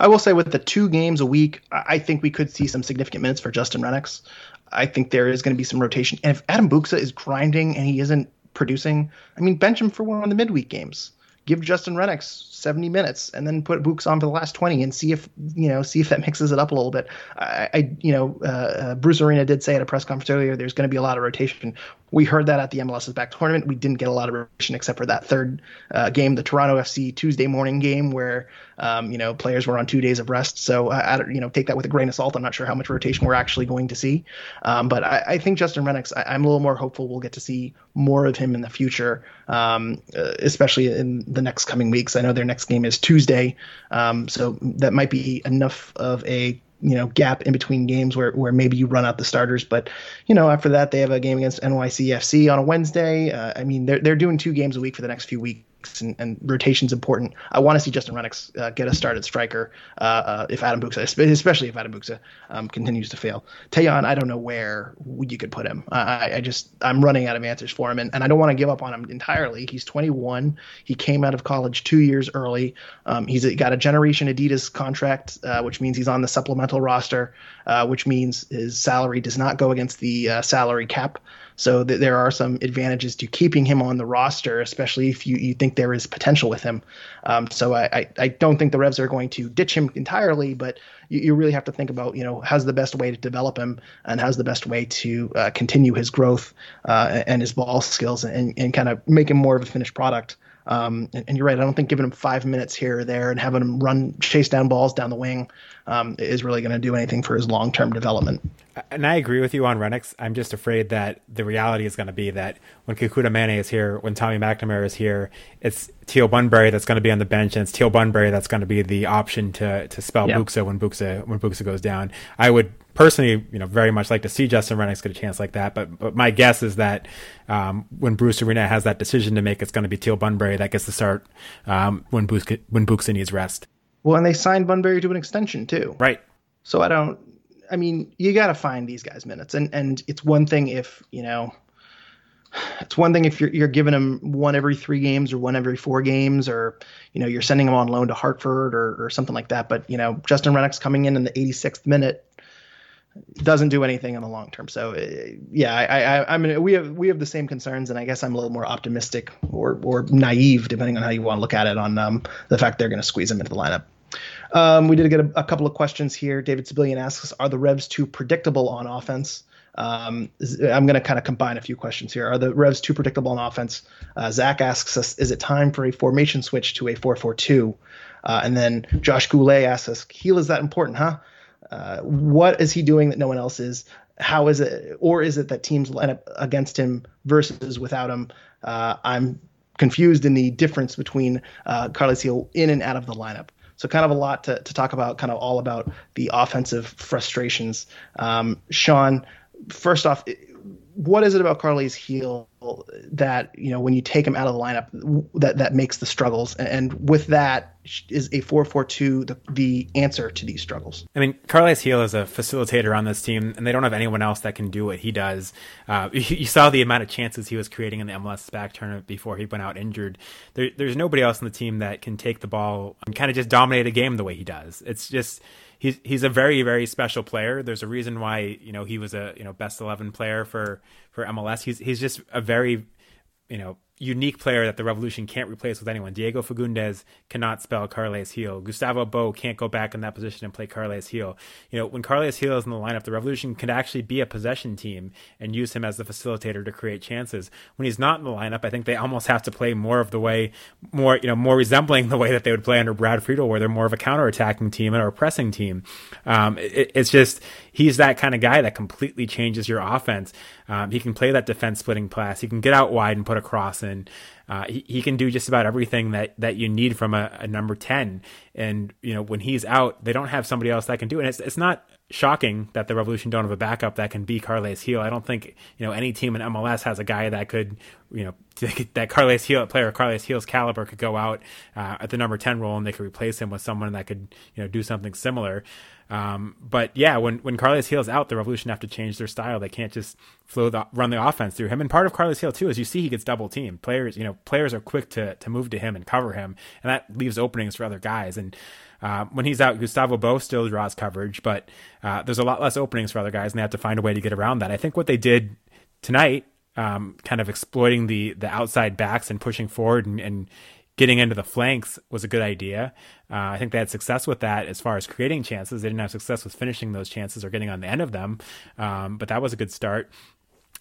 I will say with the two games a week, I think we could see some significant minutes for Justin Rennicks. I think there is going to be some rotation. And if Adam Buksa is grinding and he isn't producing, I mean, bench him for one of the midweek games. Give Justin Rennicks 70 minutes and then put Books on for the last 20 and see if you know see if that mixes it up a little bit. I, I you know uh, uh, Bruce Arena did say at a press conference earlier there's going to be a lot of rotation. We heard that at the MLS's back tournament. We didn't get a lot of rotation except for that third uh, game, the Toronto FC Tuesday morning game where um, you know players were on two days of rest. So I, you know take that with a grain of salt. I'm not sure how much rotation we're actually going to see, um, but I, I, think Justin Rennicks. I, am a little more hopeful we'll get to see more of him in the future, um, uh, especially in the next coming weeks. I know their next game is Tuesday. Um, so that might be enough of a you know gap in between games where, where maybe you run out the starters but you know after that they have a game against NYCFC on a Wednesday uh, I mean they're they're doing two games a week for the next few weeks and, and rotation's important. I want to see Justin Rennicks uh, get a start at striker uh, uh, if Adam Buksa, especially if Adam Buksa um, continues to fail. Tajon, I don't know where you could put him. I, I just I'm running out of answers for him, and, and I don't want to give up on him entirely. He's 21. He came out of college two years early. Um, he's got a Generation Adidas contract, uh, which means he's on the supplemental roster, uh, which means his salary does not go against the salary cap. So th- there are some advantages to keeping him on the roster, especially if you, you think there is potential with him. Um, so I, I, I, don't think the Revs are going to ditch him entirely, but you, you, really have to think about, you know, how's the best way to develop him and how's the best way to uh, continue his growth uh, and his ball skills and, and kind of make him more of a finished product. Um, and, and, you're right. I don't think giving him five minutes here or there and having him run, chase down balls down the wing um, is really going to do anything for his long term development. And I agree with you on Rennicks. I'm just afraid that the reality is going to be that when Kekuta Manneh is here, when Tommy McNamara is here, it's Teal Bunbury that's going to be on the bench, and it's Teal Bunbury that's going to be the option to to spell yep. Buksa when Buksa when Buksa goes down. I would personally, you know, very much like to see Justin Rennicks get a chance like that. But but my guess is that um, when Bruce Arena has that decision to make, it's going to be Teal Bunbury that gets to start um, when Buksa, when Buksa needs rest. Well, and they signed Bunbury to an extension too. Right. So I don't. I mean, you got to find these guys minutes, and and it's one thing if you know. It's one thing if you're you're giving them one every three games or one every four games, or you know you're sending them on loan to Hartford or, or something like that. But you know Justin Rennicks coming in in the 86th minute doesn't do anything in the long term. So uh, yeah, I, I, I mean, we have we have the same concerns, and I guess I'm a little more optimistic or or naive, depending on how you want to look at it, on um, the fact they're going to squeeze him into the lineup. Um, we did get a, a, couple of questions here. David Sibilian asks, "Are the Revs too predictable on offense?" Um, I'm going to kind of combine a few questions here. Are the Revs too predictable on offense? Uh, Zach asks us, "Is it time for a formation switch to a 4-4-2?" Uh, and then Josh Goulet asks us, "Gil is that important, huh?" Uh, what is he doing that no one else is? How is it, or is it that teams line up against him versus without him? Uh, I'm confused in the difference between uh, Carles Gil in and out of the lineup. So kind of a lot to, to talk about, kind of all about the offensive frustrations. Um, Sean, first off, what is it about Carles Gil that you know when you take him out of the lineup that that makes the struggles? And with that, is a four four two the the answer to these struggles? I mean, Carles Gil is a facilitator on this team, and they don't have anyone else that can do what he does. Uh, you, saw the amount of chances he was creating in the MLS back tournament before he went out injured. There, there's nobody else on the team that can take the ball and kind of just dominate a game the way he does. It's just he's he's a very very special player. There's a reason why you know he was a you know best eleven player for for MLS. He's he's just a very you know unique player that the Revolution can't replace with anyone. Diego Fagundez cannot spell Carles Gil. Gustavo Bou can't go back in that position and play Carles Gil. You know, when Carles Gil is in the lineup, the Revolution could actually be a possession team and use him as the facilitator to create chances. When he's not in the lineup, I think they almost have to play more of the way, more you know, more resembling the way that they would play under Brad Friedel, where they're more of a counter-attacking team or a pressing team. Um, it, it's just he's that kind of guy that completely changes your offense. Um, he can play that defense splitting pass. He can get out wide and put a cross in. Uh, he, he, can do just about everything that, that you need from a, a, number 10. And, you know, when he's out, they don't have somebody else that can do it. And it's, it's not shocking that the Revolution don't have a backup that can be Carles Gil. I don't think, you know, any team in MLS has a guy that could, you know, that Carles Gil, player Carles Gil's caliber could go out uh, at the number 10 role and they could replace him with someone that could, you know, do something similar. Um, but yeah, when when Carles Gil's out, the Revolution have to change their style. They can't just flow the run the offense through him. And part of Carles Gil too is you see he gets double teamed. Players, you know, players are quick to to move to him and cover him, and that leaves openings for other guys. And uh, when he's out, Gustavo Bou still draws coverage, but uh, there's a lot less openings for other guys, and they have to find a way to get around that. I think what they did tonight, um, kind of exploiting the the outside backs and pushing forward and, and getting into the flanks was a good idea. Uh, I think they had success with that as far as creating chances. They didn't have success with finishing those chances or getting on the end of them, um, but that was a good start.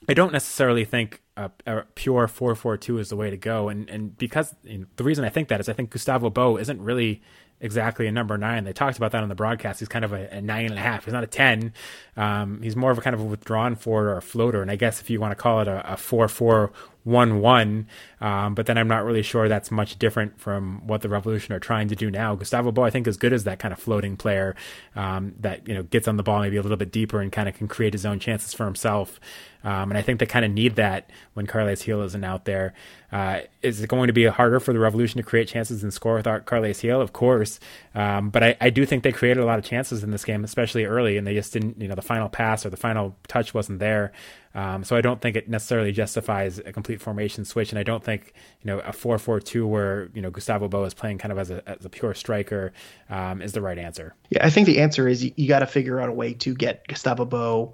I don't necessarily think a, a pure 4-4-2 is the way to go, and and because you know, the reason I think that is I think Gustavo Bou isn't really exactly a number nine. They talked about that on the broadcast. He's kind of a, a nine and a half. He's not a ten. Um, he's more of a kind of a withdrawn forward or a floater. And I guess if you want to call it a, a four four one one, um, but then I'm not really sure that's much different from what the Revolution are trying to do now. Gustavo Bou, I think, is good as that kind of floating player um, that you know gets on the ball maybe a little bit deeper and kind of can create his own chances for himself. Um, and I think they kind of need that when Carles Gil isn't out there. Uh, is it going to be harder for the Revolution to create chances and score without Carles Gil? Of course. Um, but I, I, do think they created a lot of chances in this game, especially early, and they just didn't, you know, the final pass or the final touch wasn't there. Um, so I don't think it necessarily justifies a complete formation switch, and I don't think you know a four-four-two where you know Gustavo Bou is playing kind of as a, as a pure striker um, is the right answer. Yeah, I think the answer is you, you got to figure out a way to get Gustavo Bou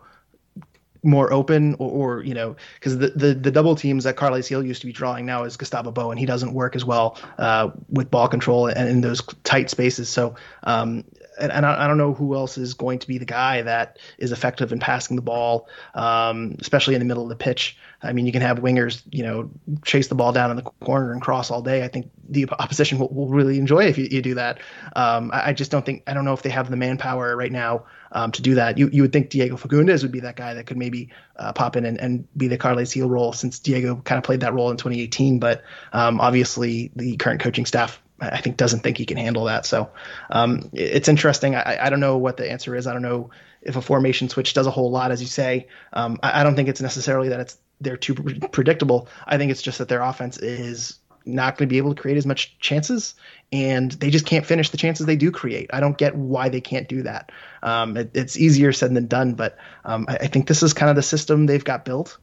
more open or, or you know because the, the, the double teams that Carles Gil used to be drawing now is Gustavo Bou and he doesn't work as well uh, with ball control and in those tight spaces so um, and, and I, I, don't know who else is going to be the guy that is effective in passing the ball um, especially in the middle of the pitch I mean you can have wingers you know chase the ball down in the corner and cross all day I think the opposition will, will really enjoy if you, you do that um, I, I just don't think I don't know if they have the manpower right now um, to do that. You you would think Diego Fagundez would be that guy that could maybe uh, pop in and, and be the Carles Gil role since Diego kind of played that role in 2018. But um, obviously the current coaching staff I think doesn't think he can handle that. So um, it's interesting. I, I don't know what the answer is. I don't know if a formation switch does a whole lot, as you say. Um, I, I, don't think it's necessarily that it's they're too predictable. I think it's just that their offense is not going to be able to create as much chances, and they just can't finish the chances they do create. I don't get why they can't do that. Um, it, it's easier said than done, but um, I, I, think this is kind of the system they've got built.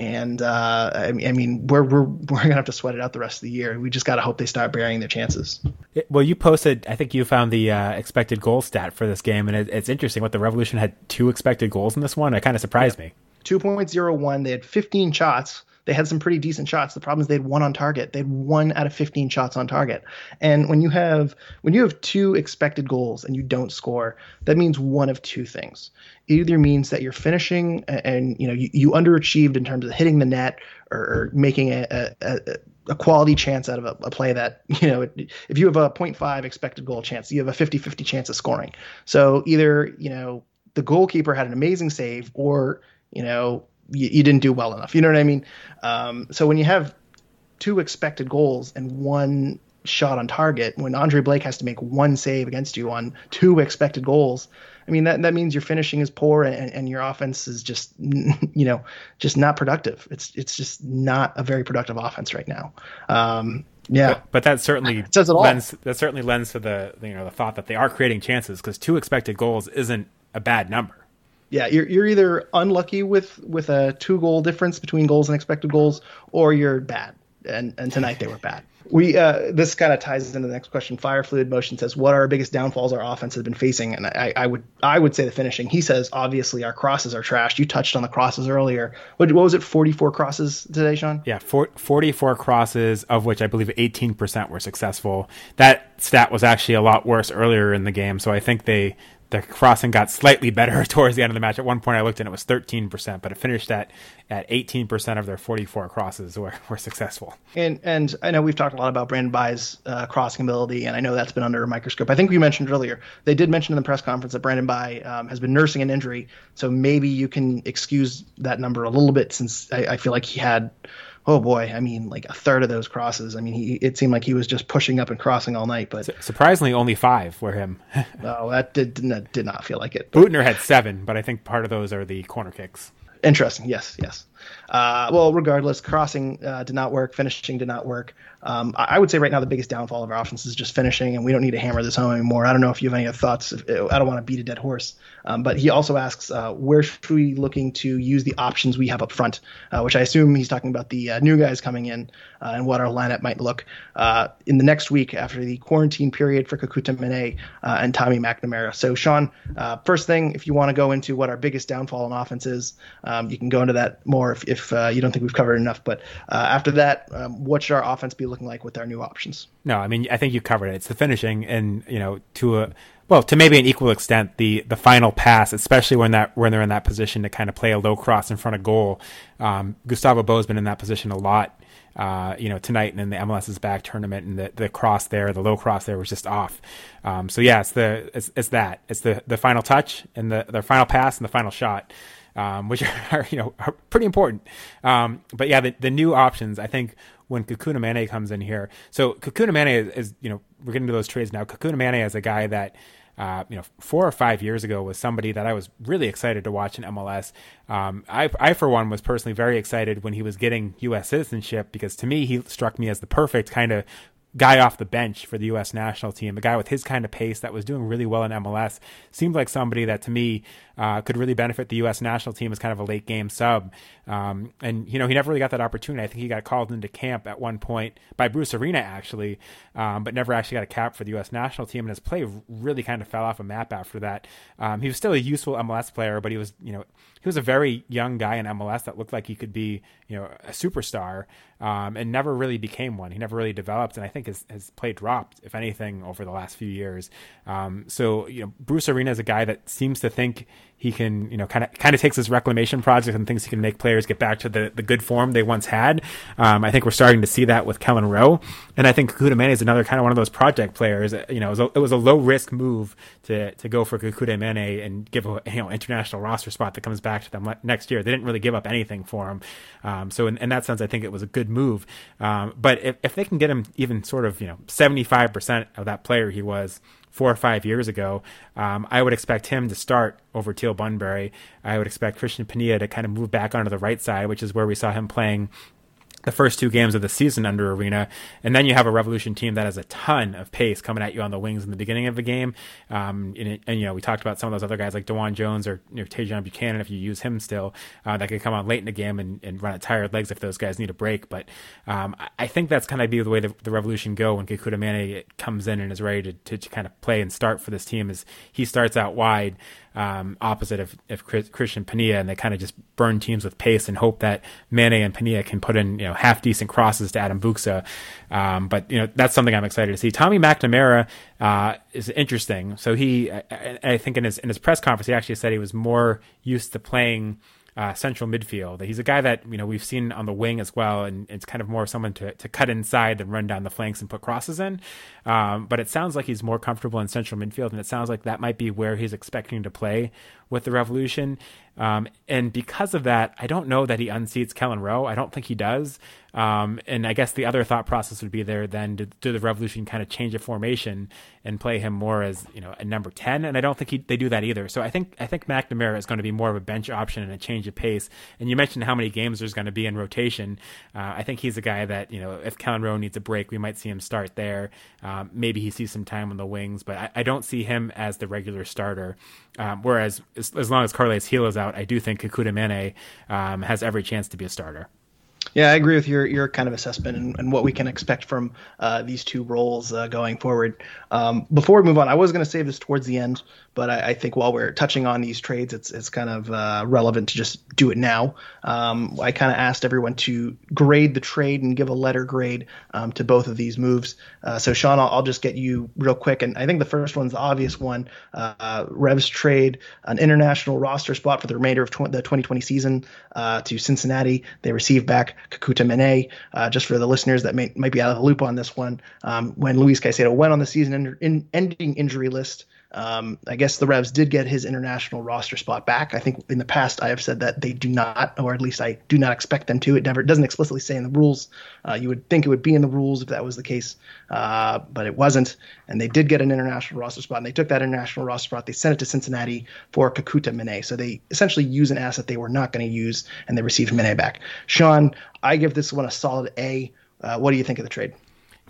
And uh, I, I, mean, we're we're we're gonna have to sweat it out the rest of the year. We just gotta hope they start burying their chances. Well, you posted. I think you found the uh, expected goal stat for this game, and it, it's interesting. What the Revolution had two expected goals in this one. It kind of surprised yeah. me. Two point zero one. They had fifteen shots they had some pretty decent shots. The problem is they had one on target. They had one out of 15 shots on target. And when you have when you have two expected goals and you don't score, that means one of two things. It either means that you're finishing and, and you know you, you, underachieved in terms of hitting the net or, or making a, a, a, quality chance out of a, a play that you know if you have a 0.5 expected goal chance, you have a 50-50 chance of scoring. So either you know the goalkeeper had an amazing save or you know you, you, didn't do well enough. You know what I mean? Um, so when you have two expected goals and one shot on target when Andre Blake has to make one save against you on two expected goals. I mean that that means your finishing is poor and, and your offense is just you know just not productive. It's it's just not a very productive offense right now. Um, yeah, but, but, that certainly says it all. lends that certainly lends to the you know the thought that they are creating chances because two expected goals isn't a bad number. Yeah, you're you're either unlucky with with a two goal difference between goals and expected goals, or you're bad. And and tonight they were bad. We uh, this kind of ties into the next question. Fire Fluid Motion says, "What are our biggest downfalls our offense has been facing?" And I, I would I would say the finishing. He says, "Obviously our crosses are trashed." You touched on the crosses earlier. What, what was it? Forty four crosses today, Sean? Yeah, forty four crosses, of which I believe eighteen percent were successful. That stat was actually a lot worse earlier in the game. So I think they the crossing got slightly better towards the end of the match. At one point, I looked and it was 13%, but it finished at at 18% of their 44 crosses were, were successful. And and I know we've talked a lot about Brandon Bye's uh, crossing ability, and I know that's been under a microscope. I think we mentioned earlier they did mention in the press conference that Brandon Bye um, has been nursing an injury, so maybe you can excuse that number a little bit since I, I feel like he had oh boy, I mean, like a third of those crosses. I mean, he it seemed like he was just pushing up and crossing all night. But surprisingly, only five were him. no, oh, that did that did not feel like it. Boughner had seven, but I think part of those are the corner kicks. Interesting. Yes, yes. Uh, well, regardless, crossing uh, did not work. Finishing did not work. Um, I, would say right now the biggest downfall of our offense is just finishing, and we don't need to hammer this home anymore. I don't know if you have any other thoughts. I don't want to beat a dead horse. Um, but he also asks, uh, where should we be looking to use the options we have up front? Uh, which I assume he's talking about the uh, new guys coming in uh, and what our lineup might look in the next week after the quarantine period for Kekuta Manneh and Tommy McNamara. So, Sean, first thing, if you want to go into what our biggest downfall in offense is, um, you can go into that more if, if you don't think we've covered enough. But after that, um, what should our offense be looking like with our new options. No, I mean I think you covered it. It's the finishing, and you know to a well to maybe an equal extent the the final pass, especially when that when they're in that position to kind of play a low cross in front of goal. Um, Gustavo Bou's been in that position a lot. Uh, you know, tonight and in the MLS's back tournament, and the, the cross there, the low cross there was just off. Um, so yeah, it's the it's, it's that it's the the final touch and the the final pass and the final shot um, which are you know are pretty important. Um, but yeah, the, the new options. I think when Kekuta Manneh comes in here, so Kekuta Manneh is, is, you know we're getting to those trades now. Kekuta Manneh is a guy that. Uh, you know, four or five years ago was somebody that I was really excited to watch in MLS. Um, I, I, for one, was personally very excited when he was getting U.S. citizenship because to me, he struck me as the perfect kind of guy off the bench for the U.S. national team, a guy with his kind of pace that was doing really well in MLS. Seemed like somebody that to me uh, could really benefit the U.S. national team as kind of a late game sub. Um, and, you know, he never really got that opportunity. I think he got called into camp at one point by Bruce Arena, actually, um, but never actually got a cap for the U.S. national team. And his play really kind of fell off a map after that. Um, he was still a useful MLS player, but he was, you know, he was a very young guy in MLS that looked like he could be, you know, a superstar, um, and never really became one. He never really developed, and I think his, his play dropped, if anything, over the last few years. Um, so, you know, Bruce Arena is a guy that seems to think he can, you know, kind of kind of takes his reclamation project and thinks he can make players get back to the, the good form they once had. Um, I think we're starting to see that with Kelyn Rowe, and I think Kekuta Manneh is another kind of one of those project players. You know, it was a, it was a low risk move to to go for Kekuta Manneh and give a you know international roster spot that comes back to them next year. They didn't really give up anything for him, um, so in, in, that sense, I think it was a good move. Um, but if if they can get him even sort of you know seventy five percent of that player he was four or five years ago, um, I would expect him to start over Teal Bunbury. I would expect Cristian Penilla to kind of move back onto the right side, which is where we saw him playing the first two games of the season under Arena, and then you have a Revolution team that has a ton of pace coming at you on the wings in the beginning of the game. Um, and, it, and, you know, we talked about some of those other guys like DeJuan Jones or you know, Tajon Buchanan, if you use him still, uh, that could come on late in the game and, and, run at tired legs if those guys need a break. But um, I think that's kind of be the way the, the Revolution go when Kekuta Manneh comes in and is ready to, to, to, kind of play and start for this team. Is he starts out wide um, opposite of, of Cristian Penilla, and they kind of just burn teams with pace and hope that Manneh and Penilla can put in you know half decent crosses to Adam Buksa. Um, but you know that's something I'm excited to see. Tommy McNamara uh, is interesting. So he, I, I, think in his in his press conference, he actually said he was more used to playing uh, central midfield. He's a guy that you know we've seen on the wing as well, and it's kind of more someone to, to cut inside than run down the flanks and put crosses in. Um, but it sounds like he's more comfortable in central midfield, and it sounds like that might be where he's expecting to play with the Revolution. Um, and because of that, I don't know that he unseats Kelyn Rowe. I don't think he does. Um, and I guess the other thought process would be there then to the Revolution kind of change a formation and play him more as you know a number ten. And I don't think he, they do that either. So I think I think McNamara is going to be more of a bench option and a change of pace. And you mentioned how many games there's going to be in rotation. Uh, I think he's a guy that you know if Kelyn Rowe needs a break, we might see him start there. Um, maybe he sees some time on the wings, but I, I don't see him as the regular starter. Um, whereas as, long as Carles Gil is out, I do think Kekuta Manneh um, has every chance to be a starter. Yeah, I agree with your your kind of assessment and, and what we can expect from uh, these two roles uh, going forward. Um, before we move on, I was going to save this towards the end, but I, I, think while we're touching on these trades, it's it's kind of uh, relevant to just do it now. Um, I kind of asked everyone to grade the trade and give a letter grade um, to both of these moves. Uh, so Sean, I'll, I'll, just get you real quick, and I think the first one's the obvious one. Uh, Revs trade an international roster spot for the remainder of tw- the 2020 season uh, to Cincinnati. They receive back Kekuta Manneh. Uh, just for the listeners that may, might be out of the loop on this one, um, when Luis Caicedo went on the season in, ending injury list. Um, I guess the Revs did get his international roster spot back. I think in the past I have said that they do not, or at least I do not expect them to. It never it doesn't explicitly say in the rules. Uh, you would think it would be in the rules if that was the case, uh, but it wasn't. And they did get an international roster spot, and they took that international roster spot. They sent it to Cincinnati for Kekuta Manneh. So they essentially use an asset they were not going to use, and they received Manneh back. Sean, I give this one a solid A. Uh, what do you think of the trade?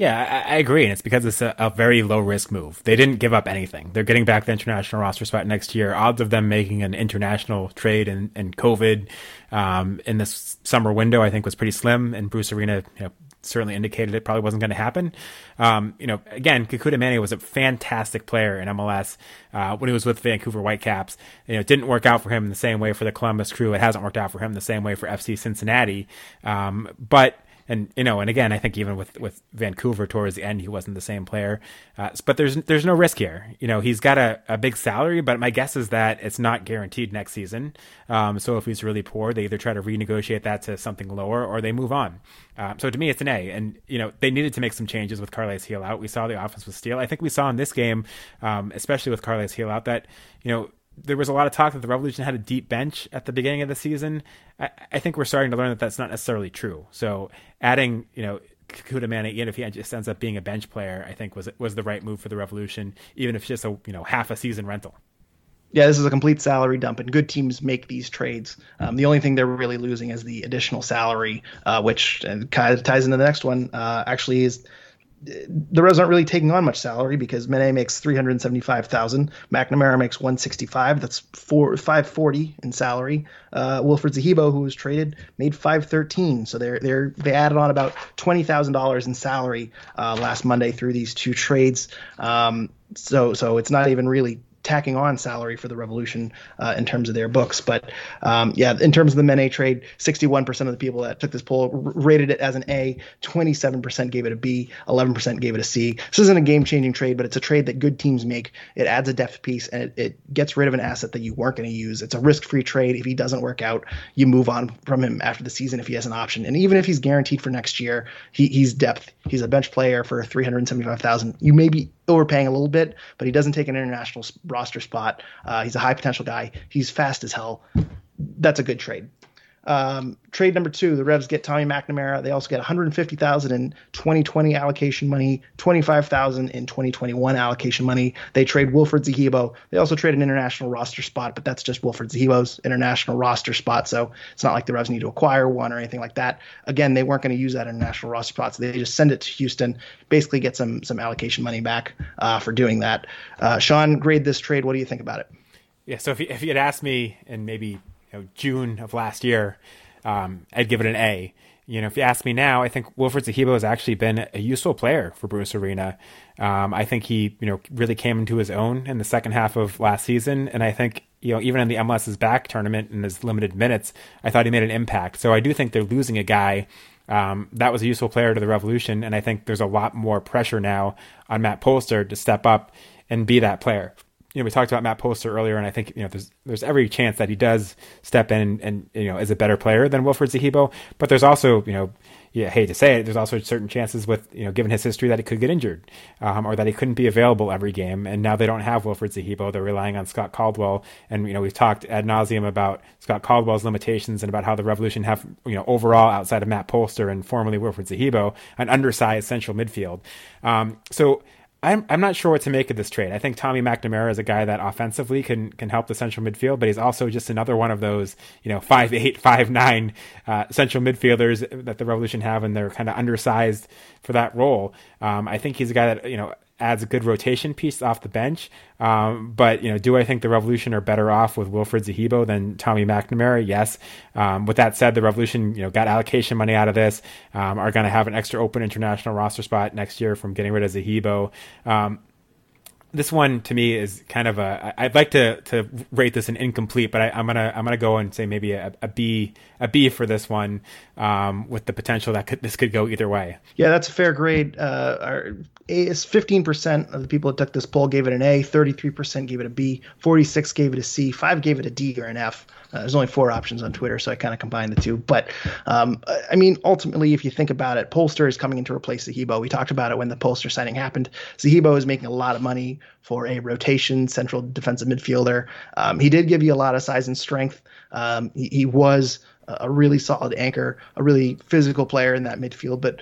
Yeah, I, I, agree, and it's because it's a, a, very low risk move. They didn't give up anything. They're getting back the international roster spot next year. Odds of them making an international trade and COVID um, in this summer window, I think, was pretty slim. And Bruce Arena, you know, certainly indicated it probably wasn't going to happen. Um, you know, again, Kekuta Manneh was a fantastic player in MLS uh, when he was with Vancouver Whitecaps. You know, it didn't work out for him in the same way for the Columbus Crew. It hasn't worked out for him the same way for FC Cincinnati. Um, but and you know, and again, I think even with with Vancouver towards the end, he wasn't the same player. Uh, but there's there's no risk here. You know, he's got a, a big salary, but my guess is that it's not guaranteed next season. Um, so if he's really poor, they either try to renegotiate that to something lower or they move on. Uh, so to me, it's an A. And you know, they needed to make some changes with Carles Gil out. We saw the offense with Steele. I think we saw in this game, um, especially with Carles Gil out, that you know there was a lot of talk that the Revolution had a deep bench at the beginning of the season. I, I think we're starting to learn that that's not necessarily true. So adding, you know, Kekuta Manneh, even if he just ends up being a bench player, I think was was the right move for the Revolution, even if it's just a you know half a season rental. Yeah, this is a complete salary dump, and good teams make these trades. Um, the only thing they're really losing is the additional salary, uh, which uh, kind of ties into the next one. Uh, actually, is the Revs aren't really taking on much salary because Manneh makes three hundred seventy five thousand. McNamara makes one sixty five. That's four five forty in salary. Uh, Wilfried Zahibo, who was traded, made five thirteen. So they're they're they added on about twenty thousand dollars in salary uh, last Monday through these two trades. Um, so so it's not even really tacking on salary for the Revolution uh, in terms of their books. But um, yeah, in terms of the Manneh trade, 61% of the people that took this poll rated it as an A, 27% gave it a B, 11% gave it a C. This isn't a game changing trade, but it's a trade that good teams make. It adds a depth piece and it, it gets rid of an asset that you weren't going to use. It's a risk free trade. If he doesn't work out, you move on from him after the season if he has an option. And even if he's guaranteed for next year, he, he's depth. He's a bench player for 375,000. You may be overpaying a little bit, but he doesn't take an international roster spot. Uh, he's a high potential guy. He's fast as hell. That's a good trade. Um, trade number two, the Revs get Tommy McNamara. They also get 150,000 in 2020 allocation money, 25,000 in 2021 allocation money. They trade Wilfried Zahibo. They also trade an international roster spot, but that's just Wilfried Zahibo's international roster spot. So it's not like the Revs need to acquire one or anything like that. Again, they weren't going to use that international roster spot, so they just send it to Houston, basically get some some allocation money back uh, for doing that. Uh, Sean, grade this trade. What do you think about it? Yeah, so if you, if you had asked me, and maybe you know, June of last year, um, I'd give it an A. You know, if you ask me now, I think Wilfried Zahibo has actually been a useful player for Bruce Arena. Um, I think he, you know, really came into his own in the second half of last season, and I think, you know, even in the MLS's back tournament in his limited minutes, I thought he made an impact. So I do think they're losing a guy um, that was a useful player to the Revolution, and I think there's a lot more pressure now on Matt Polster to step up and be that player. You know, we talked about Matt Polster earlier, and I think you know there's there's every chance that he does step in and, and you know is a better player than Wilfried Zahibo. But there's also you know yeah, hate to say it, there's also certain chances with, you know, given his history that he could get injured, um, or that he couldn't be available every game. And now they don't have Wilfried Zahibo. They're relying on Scott Caldwell. And, you know, we've talked ad nauseum about Scott Caldwell's limitations and about how the Revolution have, you know, overall outside of Matt Polster and formerly Wilfried Zahibo, an undersized central midfield. Um, so, I'm I'm not sure what to make of this trade. I think Tommy McNamara is a guy that offensively can can help the central midfield, but he's also just another one of those you know five eight five nine uh, central midfielders that the Revolution have, and they're kind of undersized for that role. Um, I think he's a guy that you know adds a good rotation piece off the bench. Um, but you know, do I think the Revolution are better off with Wilfried Zahibo than Tommy McNamara? Yes. Um, with that said, the Revolution you know got allocation money out of this. Um, are going to have an extra open international roster spot next year from getting rid of Zahibo. This one to me is kind of a. I'd like to to rate this an incomplete, but I, am gonna I'm gonna go and say maybe a, a B a B for this one, um, with the potential that could, this could go either way. Yeah, that's a fair grade. Uh, our A is 15% of the people that took this poll gave it an A, 33% gave it a B, 46 gave it a C, five gave it a D or an F. Uh, there's only four options on Twitter, so I kind of combined the two. But um, I mean, ultimately, if you think about it, Polster is coming in to replace Zahibo. We talked about it when the Polster signing happened. Zahibo is making a lot of money for a rotation central defensive midfielder. Um, he did give you a lot of size and strength. Um, he, he was a really solid anchor, a really physical player in that midfield, but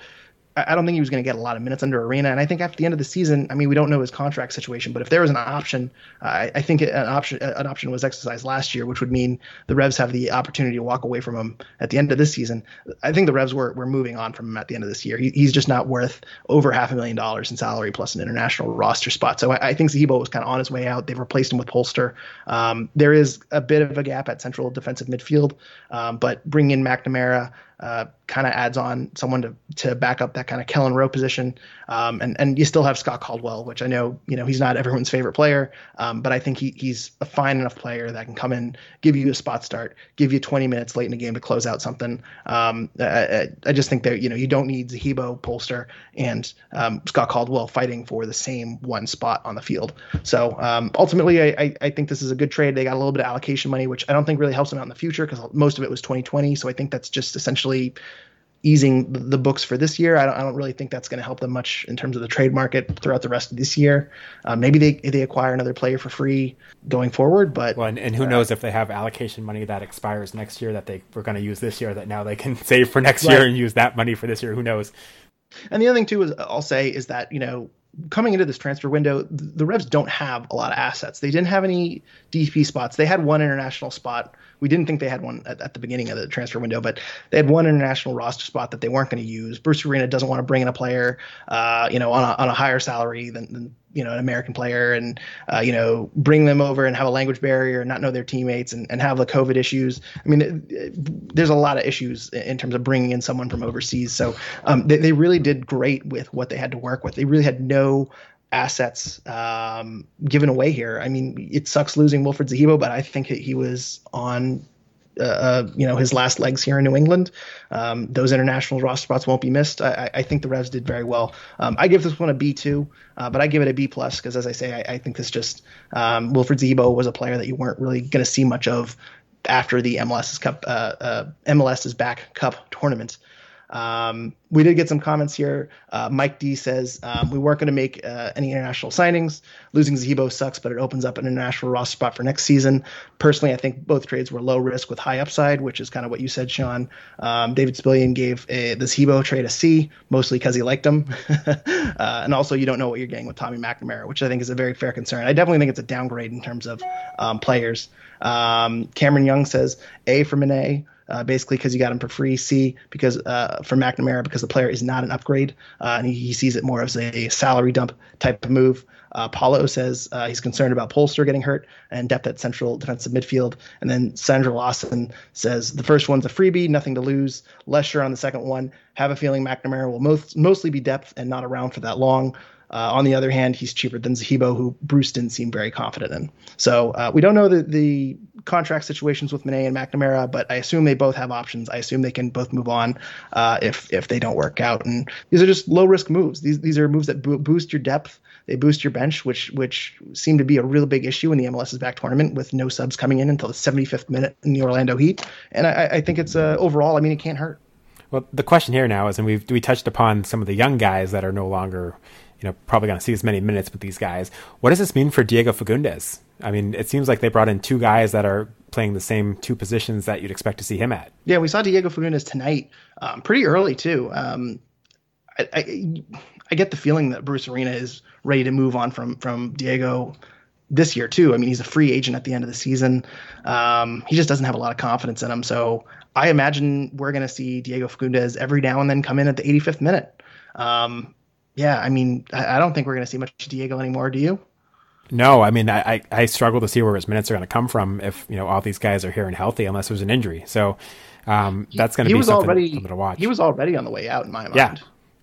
I don't think he was going to get a lot of minutes under Arena. And I think after the end of the season, I mean, we don't know his contract situation, but if there was an option, uh, I think an option an option was exercised last year, which would mean the Revs have the opportunity to walk away from him at the end of this season. I think the Revs were, were moving on from him at the end of this year. He, he's just not worth over half a million dollars in salary plus an international roster spot. So I, I think Zahibo was kind of on his way out. They've replaced him with Polster. Um, there is a bit of a gap at central defensive midfield, um, but bringing in McNamara uh, kind of adds on someone to to back up that kind of Kelyn Rowe position. Um, and and you still have Scott Caldwell, which I know you know he's not everyone's favorite player, um, but I think he he's a fine enough player that can come in, give you a spot start, give you 20 minutes late in the game to close out something. Um, I, I, just think that you know you don't need Zahibo, Polster, and um, Scott Caldwell fighting for the same one spot on the field. So um, ultimately, I, I think this is a good trade. They got a little bit of allocation money, which I don't think really helps them out in the future because most of it was 2020. So I think that's just essentially easing the books for this year. I don't, I don't really think that's going to help them much in terms of the trade market throughout the rest of this year. Uh, maybe they they acquire another player for free going forward, but well, and, and who uh, knows if they have allocation money that expires next year that they were going to use this year that now they can save for next right. year and use that money for this year. Who knows? And the other thing too is I'll say is that you know coming into this transfer window, the Revs don't have a lot of assets. They didn't have any DP spots. They had one international spot we didn't think they had one at, at, the beginning of the transfer window, but they had one international roster spot that they weren't going to use. Bruce Arena doesn't want to bring in a player, uh, you know, on a, on a higher salary than, than you know an American player, and uh, you know, bring them over and have a language barrier and not know their teammates and, and have the COVID issues. I mean, it, it, there's a lot of issues in terms of bringing in someone from overseas. So um, they, they really did great with what they had to work with. They really had no assets um, given away here. I mean, it sucks losing Wilfried Zahibo, but I think he was on. Uh, uh, you know his last legs here in New England. Um, those international roster spots won't be missed. I, I think the Revs did very well. Um, I give this one a B two, uh, but I give it a B plus because, as I say, I, I think this just um, Wilfried Zahibo was a player that you weren't really going to see much of after the MLS's Cup, uh, uh, MLS's back Cup tournament. Um, we did get some comments here. Uh, Mike D says um, we weren't going to make uh, any international signings. Losing Zahibo sucks, but it opens up an international roster spot for next season. Personally, I think both trades were low risk with high upside, which is kind of what you said, Sean. Um, David Spillian gave a, the Zahibo trade a C, mostly because he liked him, uh, and also you don't know what you're getting with Tommy McNamara, which I think is a very fair concern. I definitely think it's a downgrade in terms of um, players. Um, Cameron Young says A for Manneh uh, basically because you got him for free. C because uh, for McNamara because the player is not an upgrade uh, and he, he, sees it more as a salary dump type of move. Uh, Paulo says uh, he's concerned about Polster getting hurt and depth at central defensive midfield. And then Sandra Lawson says the first one's a freebie, nothing to lose. Less sure on the second one. Have a feeling McNamara will most, mostly be depth and not around for that long. Uh, on the other hand, he's cheaper than Zahibo, who Bruce didn't seem very confident in. So uh, we don't know the, the contract situations with Manneh and McNamara, but I assume they both have options. I assume they can both move on uh, if if they don't work out. And these are just low risk moves. These these are moves that bo- boost your depth. They boost your bench, which which seemed to be a real big issue in the MLS's back tournament with no subs coming in until the 75th minute in the Orlando Heat. And I, I think it's uh, overall, I mean, it can't hurt. Well, the question here now is, and we we touched upon some of the young guys that are no longer you know, probably going to see as many minutes with these guys. What does this mean for Diego Fagundez? I mean, it seems like they brought in two guys that are playing the same two positions that you'd expect to see him at. Yeah, we saw Diego Fagundez tonight, um, pretty early too. Um, I, I, I, get the feeling that Bruce Arena is ready to move on from from Diego this year too. I mean, he's a free agent at the end of the season. Um, he just doesn't have a lot of confidence in him. So I imagine we're going to see Diego Fagundez every now and then come in at the 85th minute. Um, yeah, I mean, I, I don't think we're going to see much Diego anymore. Do you? No, I mean, I, I struggle to see where his minutes are going to come from if you know all these guys are here and healthy, unless there's an injury. So um, that's going to be something, already, something to watch. He was already on the way out in my mind. Yeah,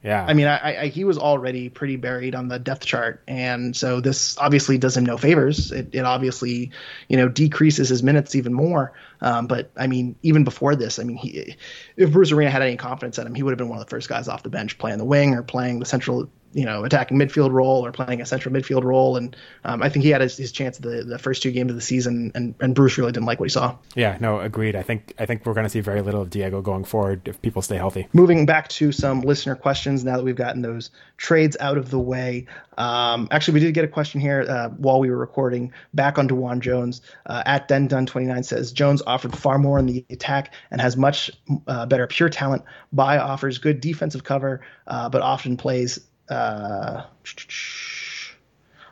yeah. I mean, I, I, he was already pretty buried on the depth chart, and so this obviously does him no favors. It, it obviously, you know, decreases his minutes even more. Um, but I mean, even before this, I mean, he, if Bruce Arena had any confidence in him, he would have been one of the first guys off the bench playing the wing or playing the central you know attacking midfield role or playing a central midfield role. And um, I think he had his, his chance the, the first two games of the season, and, and Bruce really didn't like what he saw. Yeah, no, agreed. I think I think we're going to see very little of Diego going forward if people stay healthy. Moving back to some listener questions now that we've gotten those trades out of the way. Um, actually, we did get a question here uh, while we were recording back on DeJuan Jones. Uh, at DenDun29 says Jones offered far more in the attack and has much uh, better pure talent. Bye offers good defensive cover, uh, but often plays uh,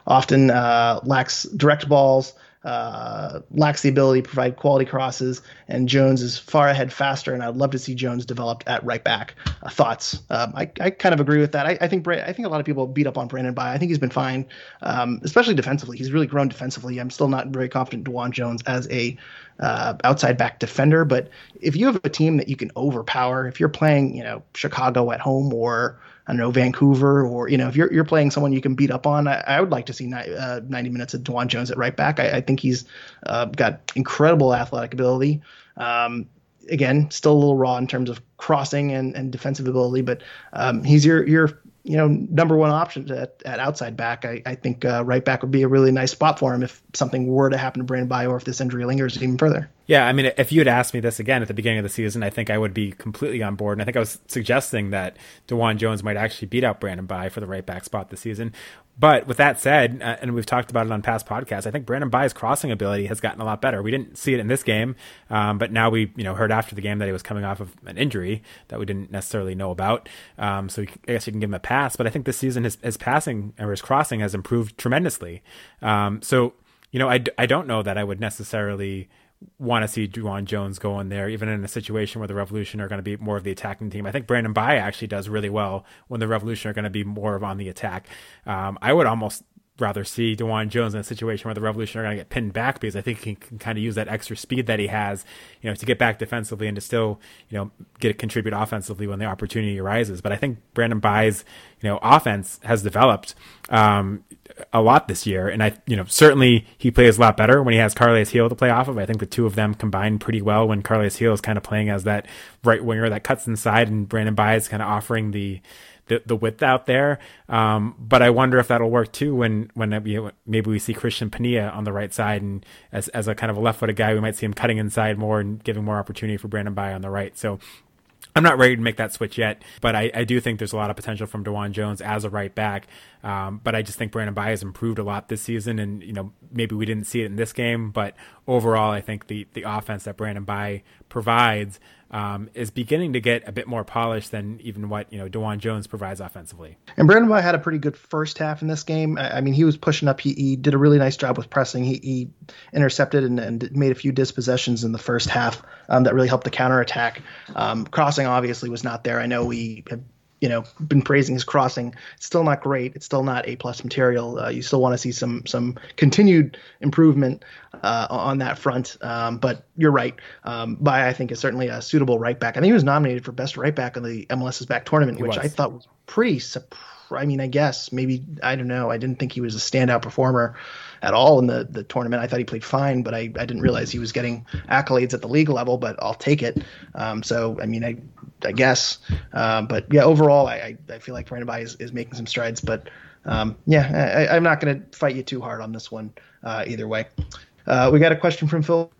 often uh, lacks direct balls, uh, lacks the ability to provide quality crosses, and Jones is far ahead faster. And I'd love to see Jones developed at right back. Uh, thoughts? Um, I, I kind of agree with that. I, I think I think a lot of people beat up on Brandon Bye. I think he's been fine, um, especially defensively. He's really grown defensively. I'm still not very confident DeJuan Jones as a uh, outside back defender. But if you have a team that you can overpower, if you're playing, you know, Chicago at home or I don't know Vancouver or you know if you're you're playing someone you can beat up on, I, I would like to see ni- uh, 90 minutes of DeJuan Jones at right back. I, I think he's uh, got incredible athletic ability. Um, again, still a little raw in terms of crossing and, and defensive ability, but um, he's your your you know number one option at, at outside back. I, I think uh, right back would be a really nice spot for him if something were to happen to Brandon Bye or if this injury lingers even further. Yeah, I mean, if you had asked me this again at the beginning of the season, I think I would be completely on board. And I think I was suggesting that DeJuan Jones might actually beat out Brandon Bye for the right back spot this season. But with that said, uh, and we've talked about it on past podcasts, I think Brandon Bye's crossing ability has gotten a lot better. We didn't see it in this game, um, but now we, you know, heard after the game that he was coming off of an injury that we didn't necessarily know about. Um, so I guess you can give him a pass. But I think this season his, his passing or his crossing has improved tremendously. Um, so you know, I, I don't know that I would necessarily want to see DeJuan Jones go in there, even in a situation where the Revolution are going to be more of the attacking team. I think Brandon Bye actually does really well when the Revolution are going to be more of on the attack. Um, I would almost rather see DeJuan Jones in a situation where the Revolution are going to get pinned back because I think he can kind of use that extra speed that he has, you know, to get back defensively and to still, you know, get to contribute offensively when the opportunity arises. But I think Brandon Bye's, you know, offense has developed um, a lot this year, and I, you know, certainly he plays a lot better when he has Carles Gil to play off of. I think the two of them combine pretty well when Carles Gil is kind of playing as that right winger that cuts inside, and Brandon Bye is kind of offering the the, the width out there. Um, but I wonder if that'll work too when when maybe we see Cristian Penilla on the right side and as as a kind of a left footed guy, we might see him cutting inside more and giving more opportunity for Brandon Bye on the right. So I'm not ready to make that switch yet, but I, I do think there's a lot of potential from DeJuan Jones as a right back. Um, but I just think Brandon Bye has improved a lot this season, and you know maybe we didn't see it in this game, but overall, I think the the offense that Brandon Bye provides um, is beginning to get a bit more polished than even what you know DeJuan Jones provides offensively. And Brandon Bye had a pretty good first half in this game. I, I mean, he was pushing up. He, he, did a really nice job with pressing. He, he intercepted and, and, made a few dispossessions in the first half um, that really helped the counterattack. Um, crossing obviously was not there. I know we have you know been praising his crossing. It's still not great. It's still not a plus material. Uh, you still want to see some some continued improvement uh, on that front. Um, but you're right. Um, Bye I think is certainly a suitable right back. I think he was nominated for best right back in the MLS's back tournament, he which was. I thought was pretty surprising. I mean, I guess maybe I don't know. I didn't think he was a standout performer at all in the, the tournament. I thought he played fine, but I, I didn't realize he was getting accolades at the league level. But I'll take it. Um, so I mean, I I guess. Um, but yeah, overall, I, I feel like Bye is, is making some strides. But um, yeah, I, am not going to fight you too hard on this one uh, either way. Uh, we got a question from Phil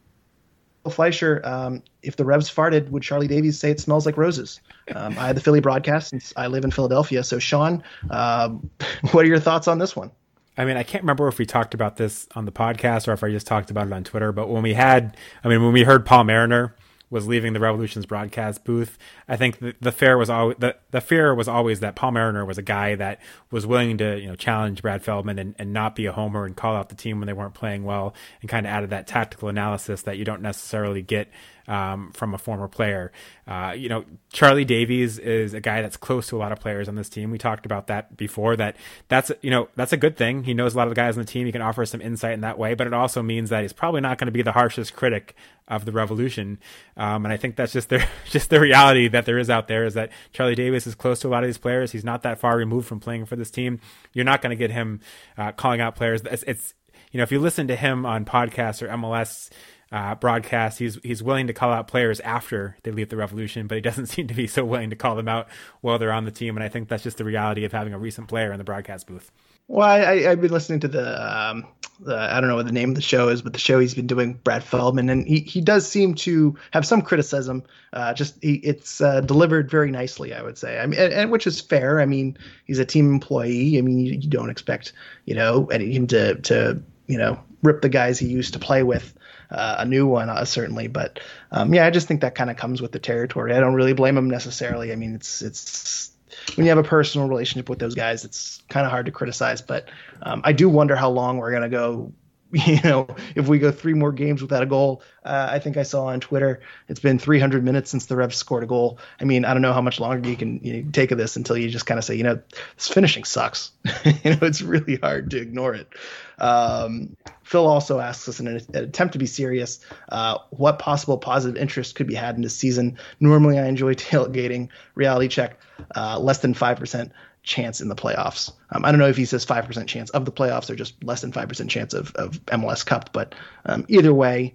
Fleischer, um, if the Revs farted, would Charlie Davies say it smells like roses? Um, I had the Philly broadcast since I live in Philadelphia. So, Sean, um, what are your thoughts on this one? I mean, I can't remember if we talked about this on the podcast or if I just talked about it on Twitter, but when we had, I mean, when we heard Paul Mariner was leaving the Revolution's broadcast booth, I think the, the fear was always the, the fear was always that Paul Mariner was a guy that was willing to you know challenge Brad Feldman and, and not be a homer and call out the team when they weren't playing well and kind of added that tactical analysis that you don't necessarily get um, from a former player. Uh, you know, Charlie Davies is a guy that's close to a lot of players on this team. We talked about that before. That that's you know that's a good thing. He knows a lot of the guys on the team. He can offer some insight in that way, but it also means that he's probably not going to be the harshest critic of the revolution. Um, and I think that's just the just the reality that there is out there is that Charlie Davies is close to a lot of these players. He's not that far removed from playing for this team. You're not going to get him uh, calling out players. It's, it's you know if you listen to him on podcasts or MLS uh, broadcast. He's he's willing to call out players after they leave the Revolution, but he doesn't seem to be so willing to call them out while they're on the team. And I think that's just the reality of having a recent player in the broadcast booth. Well, I, have been listening to the, um, the, I don't know what the name of the show is, but the show he's been doing, Brad Feldman, and he, he does seem to have some criticism. Uh, just he, it's uh, delivered very nicely, I would say. I mean, and, and, which is fair. I mean, he's a team employee. I mean, you, you don't expect you know him to to you know rip the guys he used to play with uh, a new one, uh, certainly. But um, yeah, I just think that kind of comes with the territory. I don't really blame them necessarily. I mean, it's it's when you have a personal relationship with those guys, it's kind of hard to criticize. But um, I do wonder how long we're gonna go. You know, if we go three more games without a goal, uh, I think I saw on Twitter it's been 300 minutes since the Revs scored a goal. I mean, I don't know how much longer you can you know, take of this until you just kind of say, you know, this finishing sucks. you know, it's really hard to ignore it. Um, Phil also asks us in an, an attempt to be serious, uh, what possible positive interest could be had in this season? Normally, I enjoy tailgating. Reality check, uh, less than five percent chance in the playoffs. Um, I don't know if he says five percent chance of the playoffs or just less than five percent chance of, of MLS Cup, but um, either way,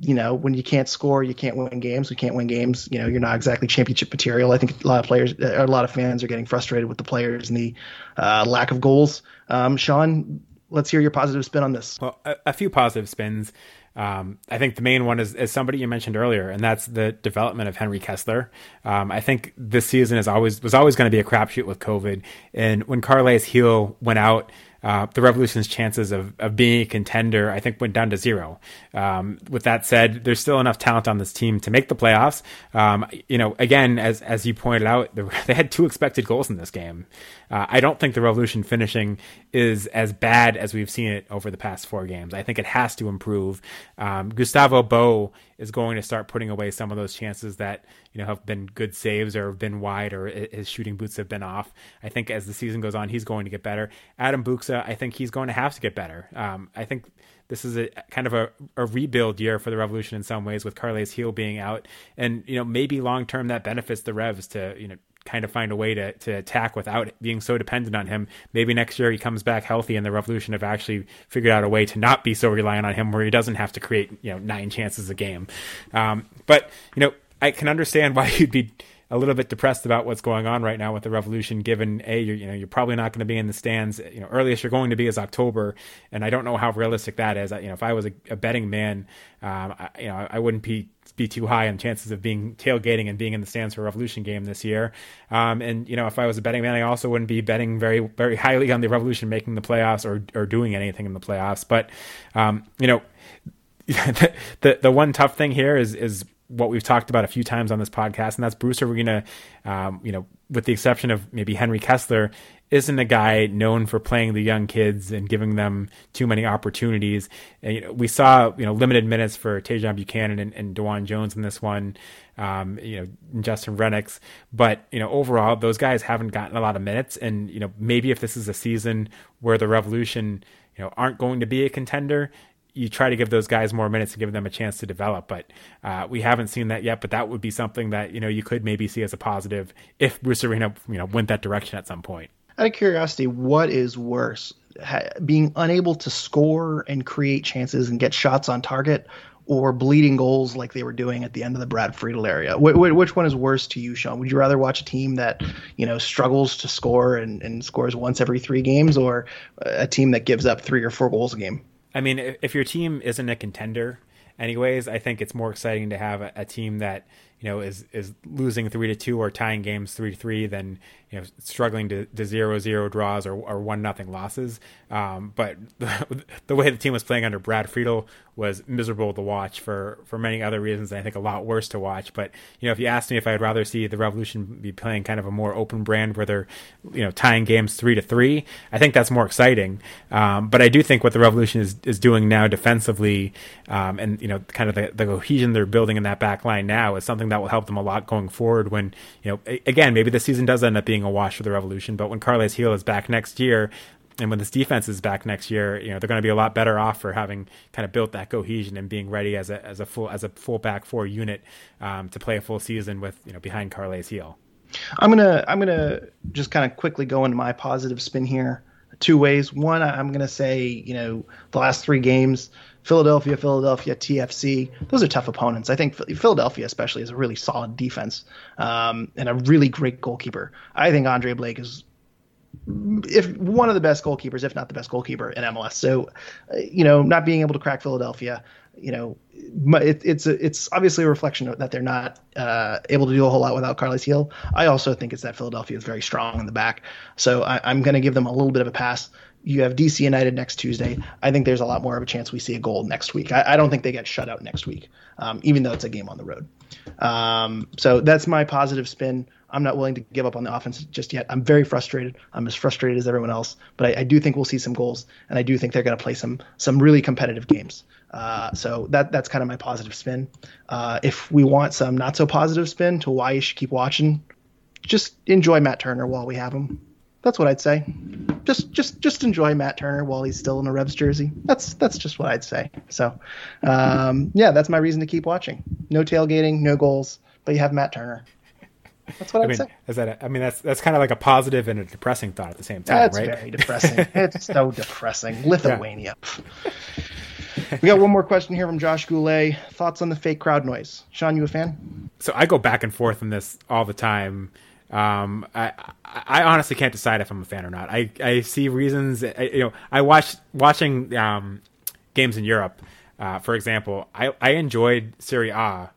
you know, when you can't score, you can't win games. We can't win games. You know, you're not exactly championship material. I think a lot of players, a lot of fans are getting frustrated with the players and the uh, lack of goals. Um, Sean, let's hear your positive spin on this. Well, a, a few positive spins. Um, I think the main one is, is somebody you mentioned earlier, and that's the development of Henry Kessler. Um, I think this season is always was always going to be a crapshoot with COVID, and when Carles Gil went out uh, the Revolution's chances of, of being a contender, I think, went down to zero. Um, with that said, there's still enough talent on this team to make the playoffs. Um, you know, again, as as you pointed out, they had two expected goals in this game. Uh, I don't think the Revolution finishing is as bad as we've seen it over the past four games. I think it has to improve. Um, Gustavo Bou is going to start putting away some of those chances that you know have been good saves or have been wide or his shooting boots have been off. I think as the season goes on, he's going to get better. Adam Buksa, I think he's going to have to get better. Um, I think this is a kind of a, a, rebuild year for the Revolution in some ways with Carles Gil being out, and you know maybe long term that benefits the Revs to you know kind of find a way to, to attack without being so dependent on him. Maybe next year he comes back healthy and the Revolution have actually figured out a way to not be so reliant on him where he doesn't have to create, you know, nine chances a game. Um, but, you know, I can understand why you'd be a little bit depressed about what's going on right now with the revolution given a you're, you know you're probably not going to be in the stands you know earliest you're going to be is october. And i don't know how realistic that is. You know if i was a, a betting man um, I, you know i wouldn't be be too high on chances of being tailgating and being in the stands for a revolution game this year. Um, and you know if i was a betting man i also wouldn't be betting very very highly on the revolution making the playoffs or or doing anything in the playoffs. But um, you know the, the the one tough thing here is is what we've talked about a few times on this podcast, and that's Bruce Arena. Um, you know, with the exception of maybe Henry Kessler, isn't a guy known for playing the young kids and giving them too many opportunities. And, you know, we saw you know limited minutes for Tajon Buchanan and, and DeJuan Jones in this one. Um, you know, Justin Rennicks, but you know, overall, those guys haven't gotten a lot of minutes. And you know, maybe if this is a season where the Revolution, you know, aren't going to be a contender, you try to give those guys more minutes and give them a chance to develop. But uh, we haven't seen that yet. But that would be something that you know you could maybe see as a positive if Bruce Arena you know went that direction at some point. Out of curiosity, what is worse, being unable to score and create chances and get shots on target, or bleeding goals like they were doing at the end of the Brad Friedel area? Wh- which one is worse to you, Sean? Would you rather watch a team that you know struggles to score and, and scores once every three games, or a team that gives up three or four goals a game? I mean, if your team isn't a contender, anyways, I think it's more exciting to have a, a team that you know is is losing three to two or tying games three to three than you know struggling to, to zero zero draws or, or one nothing losses. Um, but the, the, way the team was playing under Brad Friedel was miserable to watch for for many other reasons. and I think a lot worse to watch. But you know, if you asked me if I'd rather see the Revolution be playing kind of a more open brand where they're you know tying games three to three, I think that's more exciting. Um, but I do think what the Revolution is is doing now defensively, um, and you know, kind of the, the cohesion they're building in that back line now is something that will help them a lot going forward. When you know, again, maybe the season does end up being being a wash for the Revolution. But when Carles Gil is back next year, and when this defense is back next year, you know they're going to be a lot better off for having kind of built that cohesion and being ready as a as a full as a full back four unit um, to play a full season with you know behind Carles Gil. I'm gonna I'm gonna just kind of quickly go into my positive spin here two ways. One, I'm gonna say you know the last three games Philadelphia, Philadelphia, TFC. Those are tough opponents. I think Philadelphia, especially, is a really solid defense um, and a really great goalkeeper. I think Andre Blake is if one of the best goalkeepers, if not the best goalkeeper in MLS. So, you know, not being able to crack Philadelphia, you know, it, it's a, it's obviously a reflection that they're not uh, able to do a whole lot without Carles Gil. I also think it's that Philadelphia is very strong in the back, so I, am going to give them a little bit of a pass you have DC United next Tuesday. I think there's a lot more of a chance we see a goal next week. I, I don't think they get shut out next week, um, even though it's a game on the road. Um, so that's my positive spin. I'm not willing to give up on the offense just yet. I'm very frustrated. I'm as frustrated as everyone else, but I, I do think we'll see some goals, and I do think they're going to play some some really competitive games. Uh, so that that's kind of my positive spin. Uh, if we want some not so positive spin to why you should keep watching, just enjoy Matt Turner while we have him. That's what I'd say. Just just just enjoy Matt Turner while he's still in a Revs jersey. That's that's just what I'd say. So, um, yeah, that's my reason to keep watching. No tailgating, no goals, but you have Matt Turner. That's what I I'd mean, say. Is that? A, I mean, that's that's kind of like a positive and a depressing thought at the same time, that's right? very depressing. it's so depressing. Lithuania. we got one more question here from Josh Goulet. Thoughts on the fake crowd noise? Sean, you a fan? So I go back and forth on this all the time. Um, I I honestly can't decide if I'm a fan or not. I, I see reasons. I, you know, I watched watching um, games in Europe. Uh, for example, I I enjoyed Serie A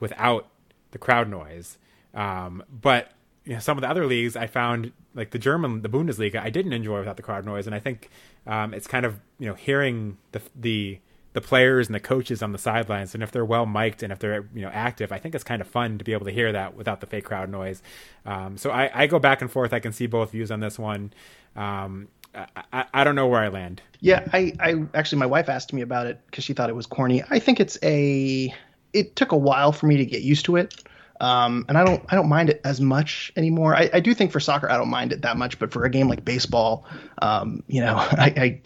without the crowd noise. Um, but you know, some of the other leagues I found like the German, the Bundesliga, I didn't enjoy without the crowd noise, and I think um, it's kind of you know hearing the the the players and the coaches on the sidelines, and if they're well mic'd and if they're you know active, I think it's kind of fun to be able to hear that without the fake crowd noise. Um, so I, I, go back and forth. I can see both views on this one. Um, I, I, don't know where I land. Yeah, I, I actually my wife asked me about it because she thought it was corny. I think it's a. It took a while for me to get used to it. Um, and I don't I don't mind it as much anymore. I, I, do think for soccer I don't mind it that much, but for a game like baseball, um, you know, I, I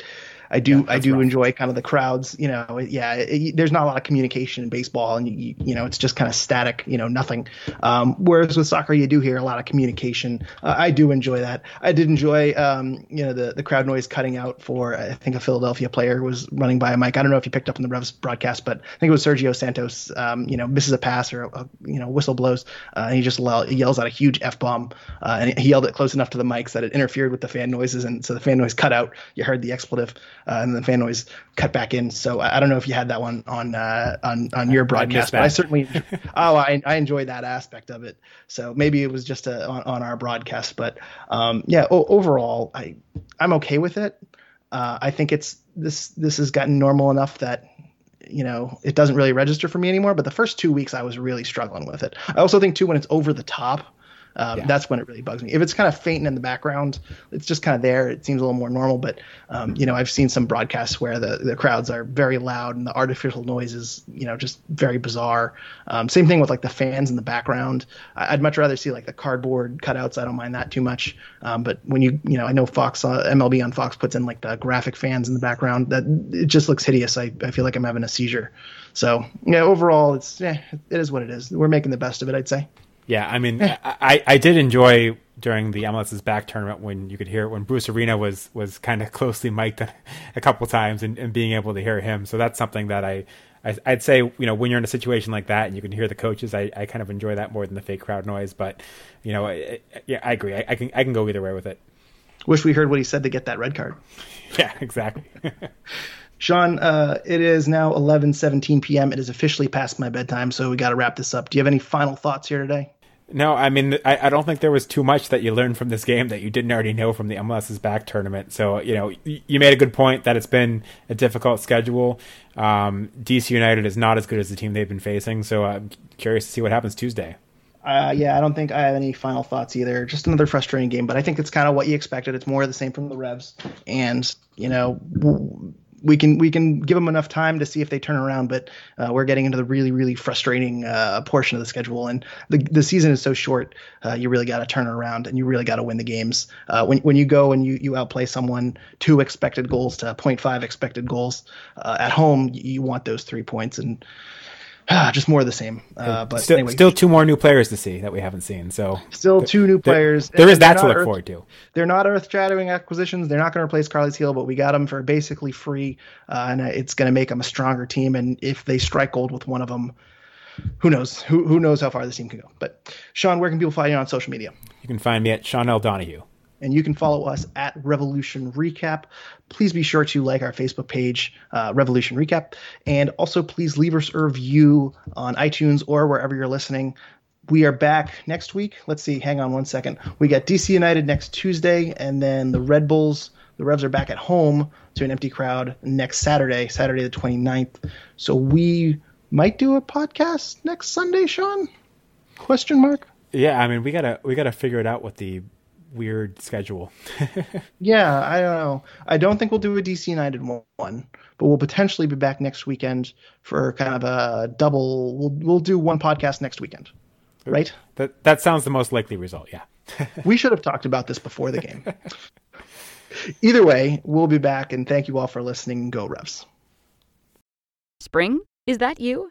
I do yeah, I do rough. enjoy kind of the crowds. You know, yeah, it, there's not a lot of communication in baseball, and you, you know it's just kind of static. You know, nothing. Um, whereas with soccer, you do hear a lot of communication. Uh, I do enjoy that. I did enjoy um, you know the the crowd noise cutting out for I think a Philadelphia player was running by a mic. I don't know if you picked up in the Revs broadcast, but I think it was Sergio Santos. Um, you know, misses a pass or a, you know whistle blows, uh, and he just yells out a huge f bomb, uh, and he yelled it close enough to the mics that it interfered with the fan noises, and so the fan noise cut out. You heard the expletive uh, and the fan noise cut back in. So I, I, don't know if you had that one on uh, on on your broadcast, I but I certainly oh I, I enjoyed that aspect of it. So maybe it was just a, on, on our broadcast, but um, yeah, o- overall I I'm okay with it. Uh, I think it's this this has gotten normal enough that you know, it doesn't really register for me anymore. But the first two weeks, I was really struggling with it. I also think too when it's over the top, um, yeah. That's when it really bugs me. If it's kind of faint in the background, it's just kind of there. It seems a little more normal. But um, you know, I've seen some broadcasts where the the crowds are very loud and the artificial noise is you know just very bizarre. Um, same thing with like the fans in the background. I'd much rather see like the cardboard cutouts. I don't mind that too much. Um, but when you you know, I know Fox uh, MLB on Fox puts in like the graphic fans in the background. That it just looks hideous. I I feel like I'm having a seizure. So yeah, overall, it's yeah, it is what it is. We're making the best of it, I'd say. Yeah, I mean, I, I did enjoy during the MLS's back tournament when you could hear it when Bruce Arena was was kind of closely mic'd a couple times and, and being able to hear him. So that's something that I, I would say you know when you're in a situation like that and you can hear the coaches, I, I kind of enjoy that more than the fake crowd noise. But you know, I, yeah, I agree. I, I can I can go either way with it. Wish we heard what he said to get that red card. Yeah, exactly. Sean, uh, it is now 11:17 p.m. It is officially past my bedtime, so we got to wrap this up. Do you have any final thoughts here today? No, I mean, I, I, don't think there was too much that you learned from this game that you didn't already know from the MLS's back tournament. So, you know, you made a good point that it's been a difficult schedule. Um, DC United is not as good as the team they've been facing. So I'm curious to see what happens Tuesday. Uh, yeah, I don't think I have any final thoughts either. Just another frustrating game, but I think it's kind of what you expected. It's more of the same from the Revs. And, you know, we can we can give them enough time to see if they turn around. But uh, we're getting into the really really frustrating uh, portion of the schedule, and the the season is so short. Uh, you really got to turn around, and you really got to win the games. Uh, when when you go and you you outplay someone two expected goals to 0.5 expected goals uh, at home, you want those three points and. just more of the same. Uh, but still, anyway. still two more new players to see that we haven't seen. So still two new players. there, there is that to look earth, forward to. They're not earth-shattering acquisitions. They're not going to replace Carles Gil, but we got them for basically free, uh, and it's going to make them a stronger team. And if they strike gold with one of them, who knows? Who who knows how far this team can go? But Sean, where can people find you on social media? You can find me at Sean L Donahue and you can follow us at Revolution Recap. Please be sure to like our Facebook page, uh, Revolution Recap, and also please leave us a review on iTunes or wherever you're listening. We are back next week. Let's see, hang on one second. We got DC United next Tuesday, and then the Red Bulls, the Revs are back at home to an empty crowd next Saturday, Saturday the 29th. So we might do a podcast next Sunday, Sean? Question mark? Yeah, I mean we gotta we gotta figure it out what the weird schedule. yeah, I don't know. I don't think we'll do a DC United one, but we'll potentially be back next weekend for kind of a double. We'll we'll do one podcast next weekend, right? That that sounds the most likely result. Yeah. we should have talked about this before the game. Either way, we'll be back, and thank you all for listening. Go Revs. Spring? Is that you?